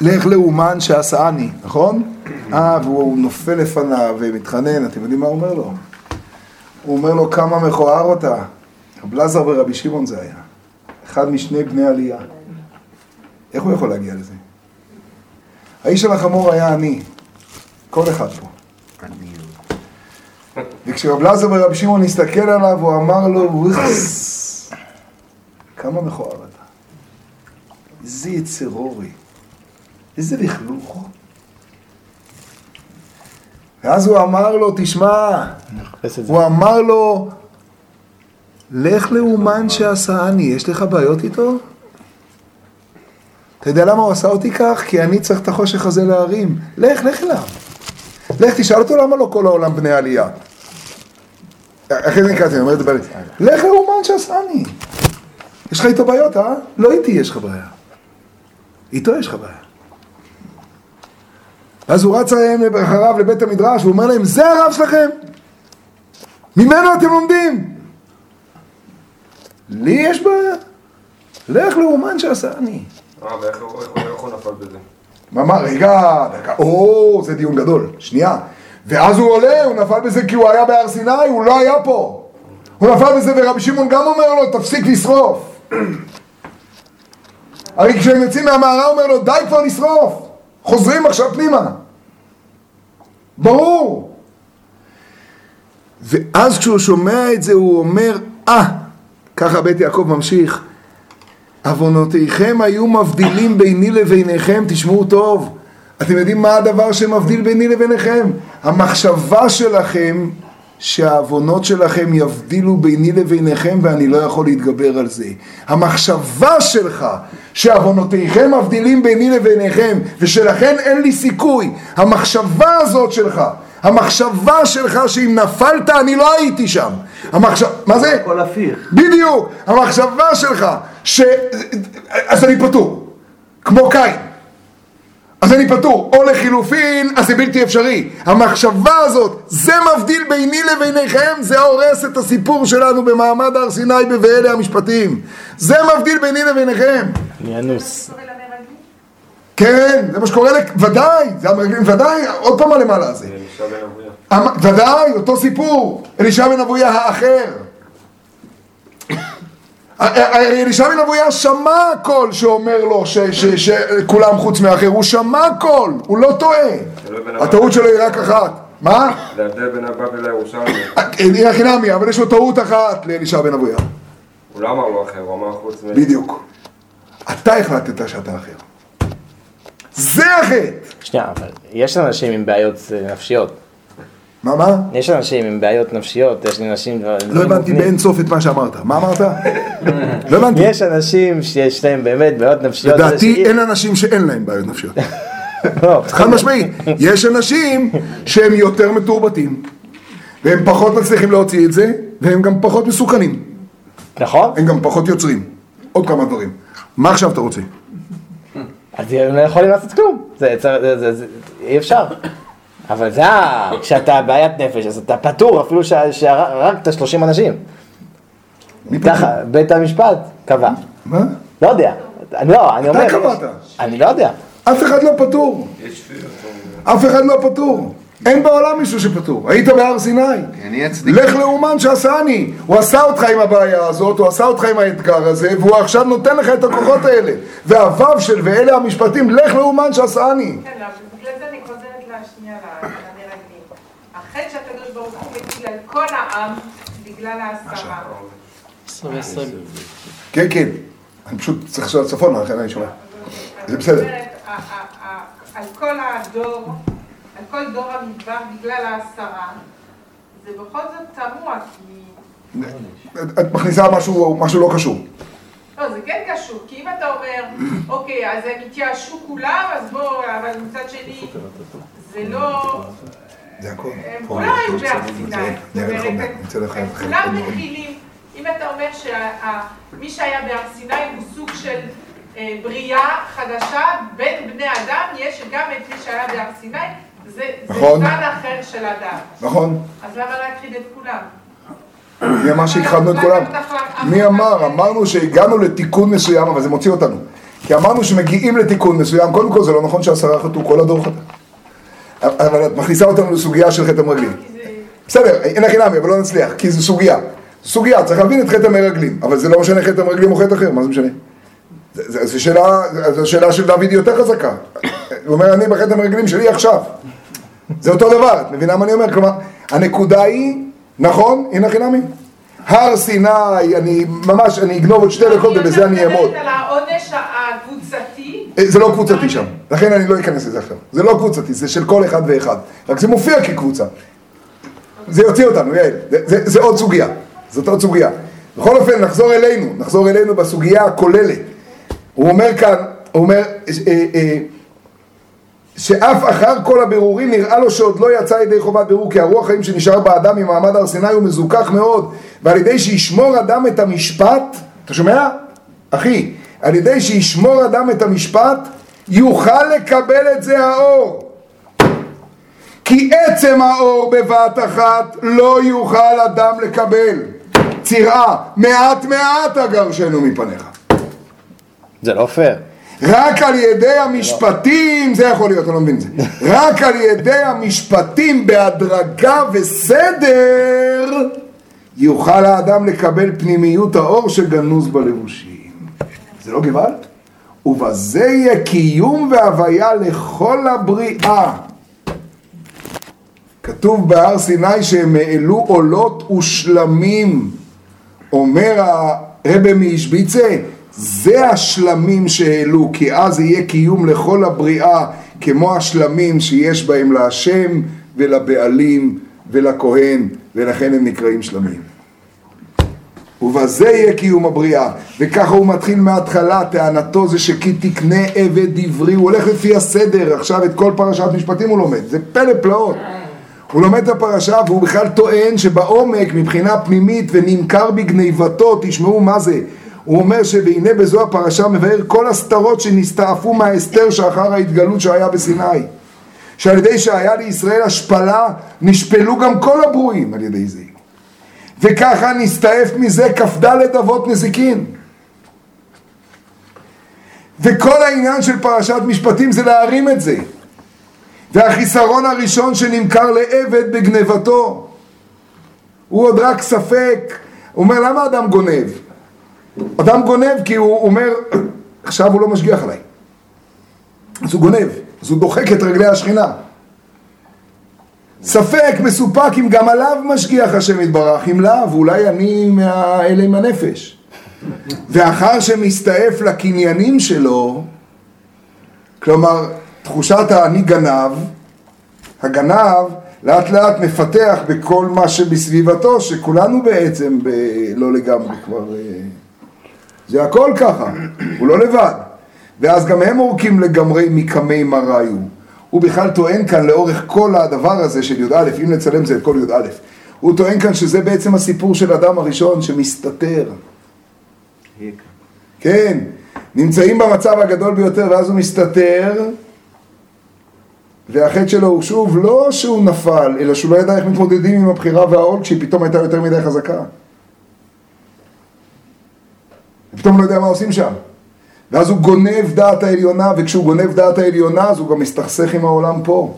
לך לאומן שעשני, נכון? אה, והוא נופל לפניו ומתחנן, אתם יודעים מה הוא אומר לו? הוא אומר לו כמה מכוער אותה. רב לזר ורבי שמעון זה היה. אחד משני בני עלייה. איך הוא יכול להגיע לזה? האיש על החמור היה אני. כל אחד פה. וכשרב לזר ורבי שמעון הסתכל עליו, הוא אמר לו, "וואס, כמה מכוער אתה. איזה יצר אורי. איזה לכלוך. ואז הוא אמר לו, תשמע. הוא אמר לו, לך לאומן שעשני, יש לך בעיות איתו? אתה יודע למה הוא עשה אותי כך? כי אני צריך את החושך הזה להרים. לך, לך אליו. לך, תשאל אותו למה לא כל העולם בני עלייה. אחרי זה נקראתי, אני אומר את זה בעלי. לך לאומן שעשני. יש לך איתו בעיות, אה? לא איתי יש לך בעיה. איתו יש לך בעיה. אז הוא רץ אחריו לבית המדרש, והוא אומר להם, זה הרב שלכם? ממנו אתם לומדים? לי יש בעיה? לך לאומן שעשה אני. אה? מה, מה, רגע, דקה, או, זה דיון גדול, שנייה. ואז הוא עולה, הוא נפל בזה כי הוא היה בהר סיני, הוא לא היה פה. הוא נפל בזה ורבי שמעון גם אומר לו, תפסיק לשרוף. הרי כשהם יוצאים מהמערה אומר לו, די כבר לשרוף. חוזרים עכשיו פנימה. ברור. ואז כשהוא שומע את זה הוא אומר, אה, ככה בית יעקב ממשיך, עוונותיכם היו מבדילים ביני לביניכם, תשמעו טוב. אתם יודעים מה הדבר שמבדיל ביני לביניכם? המחשבה שלכם שהעוונות שלכם יבדילו ביני לביניכם ואני לא יכול להתגבר על זה. המחשבה שלך שעוונותיכם מבדילים ביני לביניכם ושלכן אין לי סיכוי. המחשבה הזאת שלך, המחשבה שלך שאם נפלת אני לא הייתי שם. המחשב... מה זה? הכל הפיך. בדיוק, המחשבה שלך, ש... אז אני פטור, כמו קין. אז אני פטור, או לחילופין, אז זה בלתי אפשרי. המחשבה הזאת, זה מבדיל ביני לביניכם, זה הורס את הסיפור שלנו במעמד הר סיני ב"ואלה המשפטים". זה מבדיל ביני לביניכם. אני אנוס. כן, זה מה שקורה. ודאי, זה המרגלים, ודאי, עוד פעם הלמעלה הזה. ודאי, אותו סיפור, אלישע בן אבויה האחר. אלישע בן אבויה שמע קול שאומר לו שכולם חוץ מהאחר, הוא שמע קול, הוא לא טועה. הטעות שלו היא רק אחת. מה? זה ההבדל בין הבבלי לירושלמי. היא הכי נמי, אבל יש לו טעות אחת לאלישע בן אבויה. הוא לא אמר לו אחר, הוא אמר חוץ מ... בדיוק. אתה החלטת שאתה אחר. זה החטא. שנייה, אבל יש אנשים עם בעיות אה, נפשיות. מה, מה? יש אנשים עם בעיות נפשיות, יש אנשים... לא הבנתי באין סוף את מה שאמרת. מה אמרת? לא הבנתי. יש אנשים שיש להם באמת בעיות נפשיות. לדעתי אין אנשים שאין להם בעיות נפשיות. לא, חד משמעית. יש אנשים שהם יותר מתורבתים, והם פחות מצליחים להוציא את זה, והם גם פחות מסוכנים. נכון? הם גם פחות יוצרים. עוד כמה דברים. מה עכשיו אתה רוצה? אז הם לא יכולים לעשות כלום. זה, זה, זה, זה, זה, אי אפשר. אבל זה, ה- כשאתה בעיית נפש, אז אתה פטור אפילו שה- שהרגת 30 אנשים. ככה, בית המשפט קבע. מה? לא יודע. אני לא, אני אומר... אתה קבעת. אני לא יודע. אף אחד לא פטור. אף אחד לא פטור. אין בעולם מישהו שפטור. היית בהר סיני. אני אצדיק. לך לאומן שעשני. הוא עשה אותך עם הבעיה הזאת, הוא עשה אותך עם האתגר הזה, והוא עכשיו נותן לך את הכוחות האלה. והוו של ואלה המשפטים, לך לאומן שעשני. כן, לא, אבל בגלל זה אני חוזרת לשנייה ל- למרגלים. החטא שהקדוש ברוך הוא מטיל על כל העם בגלל ועשרים. כן, כן. אני פשוט צריך לשאול צפונה, לכן אני שומע. זה בסדר. על כל הדור, על כל דור המדבר בגלל העשרה, זה בכל זאת תמוה, כי... את- מכניסה משהו, משהו לא קשור. לא, זה כן קשור, כי אם אתה אומר, אוקיי, אז הם התייאשו כולם, אז בואו, אבל מצד שני, זה לא... זה. הם כולם היו בהר כולם. מכילים, אם אתה אומר שמי שהיה בהר סיני הוא סוג של אה, בריאה חדשה, בין בני אדם יש גם את מי שהיה בהר סיני, זה זה נכון. זן אחר של אדם. נכון? אז למה להכחיד את כולם? מי אמר שהכחדנו את כולם? מי אמר? אמרנו שהגענו לתיקון מסוים, אבל זה מוציא אותנו. כי אמרנו שמגיעים לתיקון מסוים, קודם כל זה לא נכון שעשרה חטאו, כל הדור חטא. אבל את מכניסה אותנו לסוגיה של חטא המרגלים. בסדר, אין הכי נמי, אבל לא נצליח, כי זו סוגיה. סוגיה, צריך להבין את חטא המרגלים, אבל זה לא משנה חטא המרגלים או חטא אחר, מה זה משנה? זה- זה- זו שאלה, של דוד יותר חזקה. הוא אומר, אני בחטא המרגלים שלי עכשיו. זה אותו דבר, את מבינה מה אני אומר? כלומר, הנקודה היא, נכון, הנה חינמי. הר סיני, אני ממש, אני אגנוב עוד שתי דקות ובזה אני אעמוד. מדברת על העונש הקבוצתי, אה, זה לא קבוצתי שם, לכן אני לא אכנס לזה עכשיו. זה לא קבוצתי, זה של כל אחד ואחד. רק זה מופיע כקבוצה. זה יוציא אותנו, יעל. זה, זה, זה עוד סוגיה. זאת עוד סוגיה. בכל אופן, נחזור אלינו, נחזור אלינו בסוגיה הכוללת. הוא אומר כאן, הוא אומר, אה, אה, שאף אחר כל הבירורים נראה לו שעוד לא יצא ידי חובת בירור כי הרוח חיים שנשאר באדם ממעמד הר סיני הוא מזוכח מאוד ועל ידי שישמור אדם את המשפט, אתה שומע? אחי, על ידי שישמור אדם את המשפט יוכל לקבל את זה האור כי עצם האור בבת אחת לא יוכל אדם לקבל צירעה מעט מעט אגרשנו מפניך זה לא פייר. רק על ידי המשפטים, זה יכול להיות, אני לא מבין את זה, רק על ידי המשפטים בהדרגה וסדר יוכל האדם לקבל פנימיות האור שגנוז בלבושים. זה לא גוואלד? ובזה יהיה קיום והוויה לכל הבריאה. כתוב בהר סיני שהם העלו עולות ושלמים. אומר הרבי מאישביצה, זה השלמים שהעלו, כי אז יהיה קיום לכל הבריאה כמו השלמים שיש בהם להשם ולבעלים ולכהן, ולכן הם נקראים שלמים. ובזה יהיה קיום הבריאה, וככה הוא מתחיל מההתחלה, טענתו זה שכי תקנה עבד עברי, הוא הולך לפי הסדר, עכשיו את כל פרשת משפטים הוא לומד, זה פלא פלאות. הוא לומד את הפרשה והוא בכלל טוען שבעומק מבחינה פנימית ונמכר בגניבתו, תשמעו מה זה. הוא אומר שהנה בזו הפרשה מבאר כל הסתרות שנסתעפו מההסתר שאחר ההתגלות שהיה בסיני. שעל ידי שהיה לישראל השפלה, נשפלו גם כל הברואים על ידי זה. וככה נסתעף מזה כ"ד אבות נזיקין. וכל העניין של פרשת משפטים זה להרים את זה. והחיסרון הראשון שנמכר לעבד בגנבתו הוא עוד רק ספק, הוא אומר למה אדם גונב? אדם גונב כי הוא אומר עכשיו הוא לא משגיח עליי. אז הוא גונב, אז הוא דוחק את רגלי השכינה. ספק, מסופק אם גם עליו משגיח השם יתברך, אם לאו, אולי אני מהאלה עם הנפש. ואחר שמסתעף לקניינים שלו כלומר תחושת האני גנב, הגנב לאט לאט מפתח בכל מה שבסביבתו, שכולנו בעצם ב... לא לגמרי כבר... זה הכל ככה, הוא לא לבד. ואז גם הם עורקים לגמרי מקמי מראיו. הוא בכלל טוען כאן לאורך כל הדבר הזה של י"א, אם נצלם זה את כל י"א. הוא טוען כאן שזה בעצם הסיפור של אדם הראשון שמסתתר. כן, נמצאים במצב הגדול ביותר ואז הוא מסתתר והחטא שלו הוא שוב לא שהוא נפל, אלא שהוא לא ידע איך מתמודדים עם הבחירה והעול כשהיא פתאום הייתה יותר מדי חזקה. פתאום לא יודע מה עושים שם. ואז הוא גונב דעת העליונה, וכשהוא גונב דעת העליונה אז הוא גם מסתכסך עם העולם פה.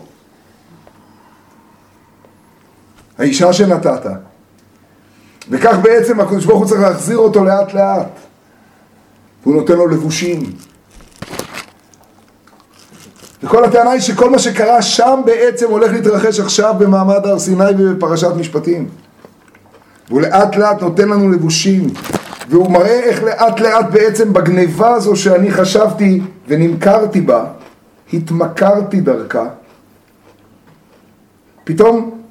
האישה שנתת. וכך בעצם הקדוש ברוך הוא צריך להחזיר אותו לאט לאט. והוא נותן לו לבושים. וכל הטענה היא שכל מה שקרה שם בעצם הולך להתרחש עכשיו במעמד הר סיני ובפרשת משפטים. והוא לאט לאט נותן לנו לבושים. והוא מראה איך לאט לאט בעצם בגניבה הזו שאני חשבתי ונמכרתי בה, התמכרתי דרכה, פתאום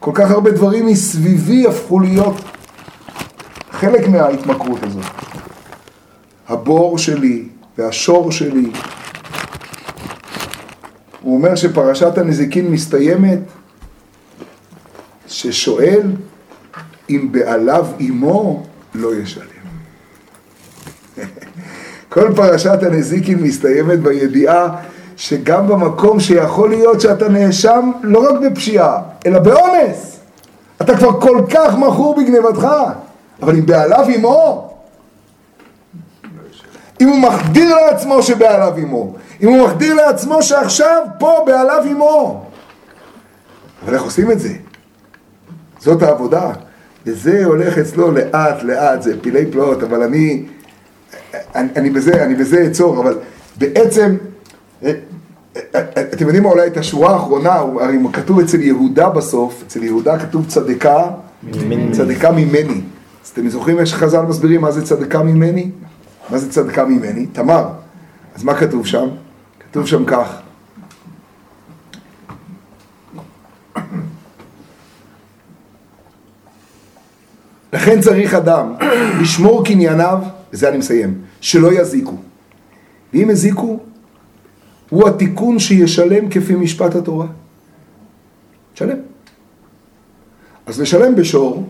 כל כך הרבה דברים מסביבי הפכו להיות חלק מההתמכרות הזאת. הבור שלי והשור שלי. הוא אומר שפרשת הנזיקין מסתיימת ששואל אם בעליו אמו לא ישלם. כל פרשת הנזיקין מסתיימת בידיעה שגם במקום שיכול להיות שאתה נאשם לא רק בפשיעה, אלא באונס. אתה כבר כל כך מכור בגנבתך, אבל אם בעליו אמו, אם הוא מחדיר לעצמו שבעליו אמו, אם הוא מחדיר לעצמו שעכשיו פה בעליו אמו. אבל איך עושים את זה? זאת העבודה. וזה הולך אצלו לאט לאט, זה פילי פלאות, אבל אני, אני, אני בזה, אני בזה אעצור, אבל בעצם, אתם יודעים מה אולי את השורה האחרונה, הרי כתוב אצל יהודה בסוף, אצל יהודה כתוב צדקה, ממני. צדקה ממני. אז אתם זוכרים איך שחז"ל מסבירים מה זה צדקה ממני? מה זה צדקה ממני? תמר. אז מה כתוב שם? כתוב שם כך. לכן צריך אדם לשמור קנייניו, וזה אני מסיים, שלא יזיקו. ואם הזיקו, הוא התיקון שישלם כפי משפט התורה. שלם. אז לשלם בשור,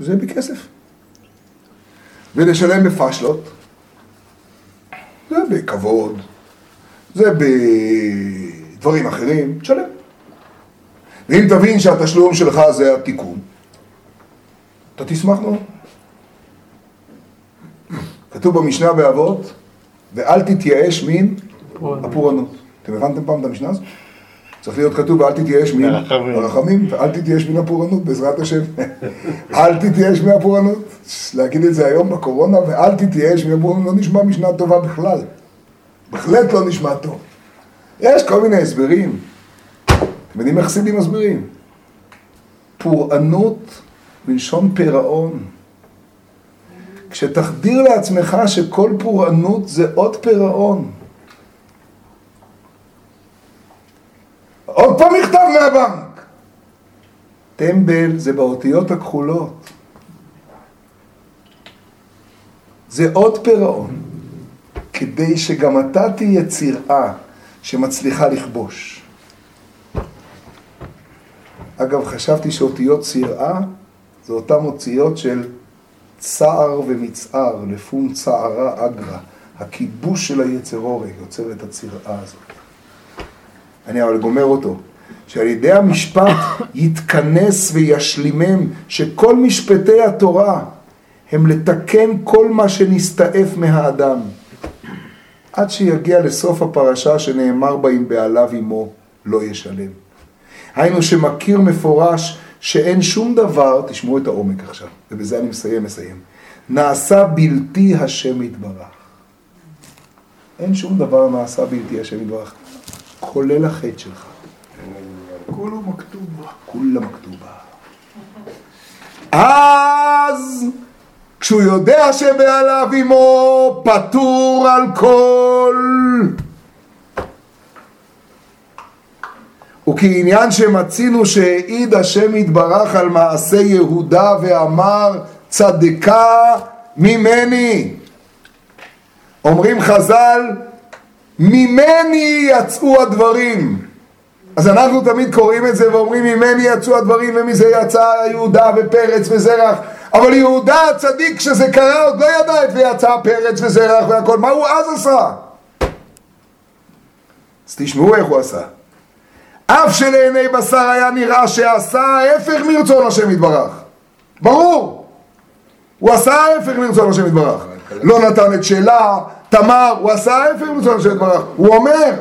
זה בכסף. ולשלם בפשלות, זה בכבוד, זה בדברים אחרים, תשלם. ואם תבין שהתשלום שלך זה התיקון, אתה תשמח מאוד. כתוב במשנה באבות, ואל תתייאש מן הפורענות. אתם הבנתם פעם את המשנה הזאת? צריך להיות כתוב, ואל תתייאש מן הרחמים, ואל תתייאש מן הפורענות, בעזרת השם. אל תתייאש מהפורענות. להגיד את זה היום בקורונה, ואל תתייאש מן הפורענות, לא נשמע משנה טובה בכלל. בהחלט לא נשמע טוב. יש כל מיני הסברים. אתם יודעים איך חסידים מסבירים? פורענות מלשון פירעון. כשתחדיר לעצמך שכל פורענות זה עוד פירעון. עוד פעם מכתב מהבנק. טמבל זה באותיות הכחולות. זה עוד פירעון, כדי שגם אתה תהיה צירעה שמצליחה לכבוש. אגב, חשבתי שאותיות צירעה זה אותן אותיות של צער ומצער, לפום צערה אגרא. הכיבוש של היצר אורי יוצר את הצירעה הזאת. אני אבל גומר אותו. שעל ידי המשפט יתכנס וישלימם שכל משפטי התורה הם לתקן כל מה שנסתעף מהאדם. עד שיגיע לסוף הפרשה שנאמר בה אם בעליו עמו לא ישלם. היינו שמכיר מפורש שאין שום דבר, תשמעו את העומק עכשיו, ובזה אני מסיים, מסיים. נעשה בלתי השם יתברך. אין שום דבר נעשה בלתי השם יתברך, כולל החטא שלך. כולו מכתובה. כולה מכתובה. אז כשהוא יודע שבעליו עמו פטור על כל וכעניין שמצינו שהעיד השם יתברך על מעשה יהודה ואמר צדקה ממני. אומרים חז"ל, ממני יצאו הדברים. אז אנחנו תמיד קוראים את זה ואומרים ממני יצאו הדברים ומזה יצא יהודה ופרץ וזרח אבל יהודה הצדיק כשזה קרה עוד לא ידע את ויצא פרץ וזרח והכל מה הוא אז עשה? אז תשמעו איך הוא עשה אף שלעיני בשר היה נראה שעשה ההפך מרצון השם יתברך. ברור. הוא עשה ההפך מרצון השם יתברך. לא נתן את שלה, תמר, הוא עשה ההפך מרצון השם יתברך. הוא אומר,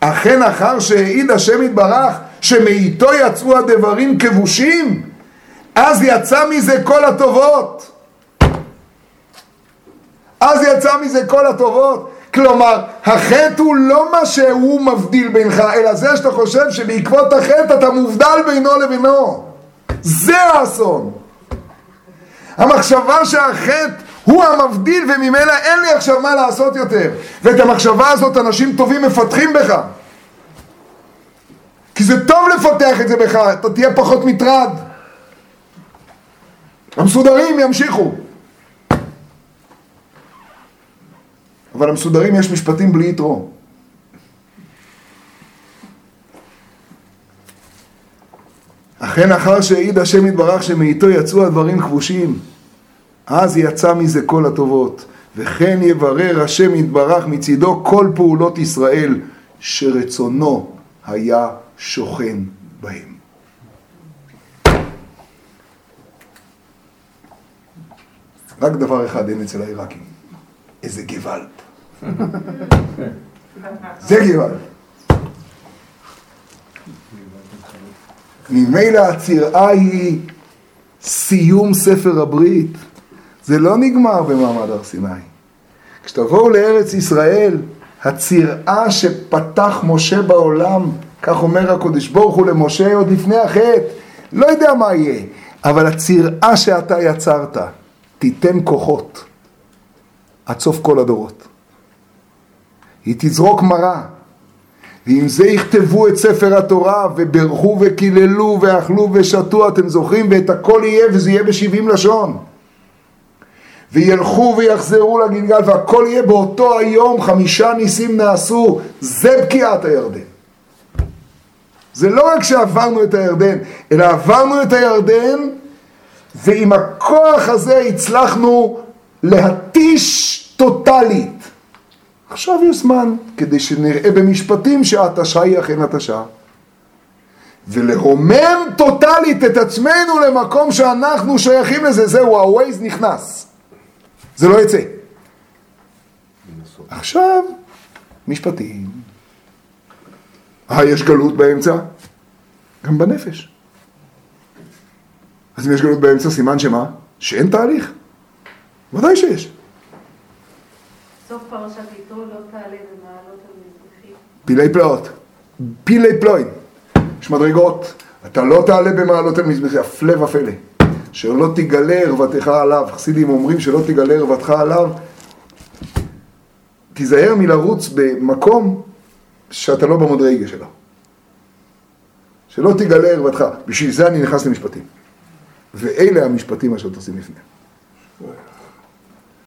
אכן אחר שהעיד השם יתברך שמאיתו יצאו הדברים כבושים, אז יצא מזה כל הטובות. אז יצא מזה כל הטובות. כלומר, החטא הוא לא מה שהוא מבדיל בינך, אלא זה שאתה חושב שבעקבות החטא אתה מובדל בינו לבינו. זה האסון. המחשבה שהחטא הוא המבדיל וממילא אין לי עכשיו מה לעשות יותר. ואת המחשבה הזאת אנשים טובים מפתחים בך. כי זה טוב לפתח את זה בך, אתה תהיה פחות מטרד. המסודרים ימשיכו. אבל המסודרים יש משפטים בלי יתרו. אכן אחר שהעיד השם יתברך שמאיתו יצאו הדברים כבושים, אז יצא מזה כל הטובות, וכן יברר השם יתברך מצידו כל פעולות ישראל, שרצונו היה שוכן בהם. רק דבר אחד אין אצל העיראקים, איזה גוואלד. זה גוואלד. ממילא הצירעה היא סיום ספר הברית. זה לא נגמר במעמד הר סיני. כשתבואו לארץ ישראל, הצירעה שפתח משה בעולם, כך אומר הקדוש ברוך הוא למשה עוד לפני החטא, לא יודע מה יהיה, אבל הצירעה שאתה יצרת, תיתן כוחות עד סוף כל הדורות. היא תזרוק מרה, ועם זה יכתבו את ספר התורה, וברכו וקיללו ואכלו ושתו, אתם זוכרים? ואת הכל יהיה, וזה יהיה בשבעים לשון. וילכו ויחזרו לגלגל, והכל יהיה באותו היום, חמישה ניסים נעשו, זה בקיעת הירדן. זה לא רק שעברנו את הירדן, אלא עברנו את הירדן, ועם הכוח הזה הצלחנו להתיש טוטאלית. עכשיו יש זמן כדי שנראה במשפטים שההתשה היא אכן התשה. ולרומם טוטאלית את עצמנו למקום שאנחנו שייכים לזה, זהו, ה-Waze נכנס. זה לא יצא. עכשיו, משפטים. אה, יש גלות באמצע? גם בנפש. אז אם יש גלות באמצע, סימן שמה? שאין תהליך? ודאי שיש. סוף פרשת יתרו לא תעלה במעלות המזרחי. פילי פלאות, פילי פלואים, יש מדרגות, אתה לא תעלה במעלות על מזבחי, הפלא ופלא, שלא תגלה ערוותך עליו, חסידים אומרים שלא תגלה ערוותך עליו, תיזהר מלרוץ במקום שאתה לא במדרגה שלו, שלא תגלה ערוותך, בשביל זה אני נכנס למשפטים, ואלה המשפטים אשר תשים לפני.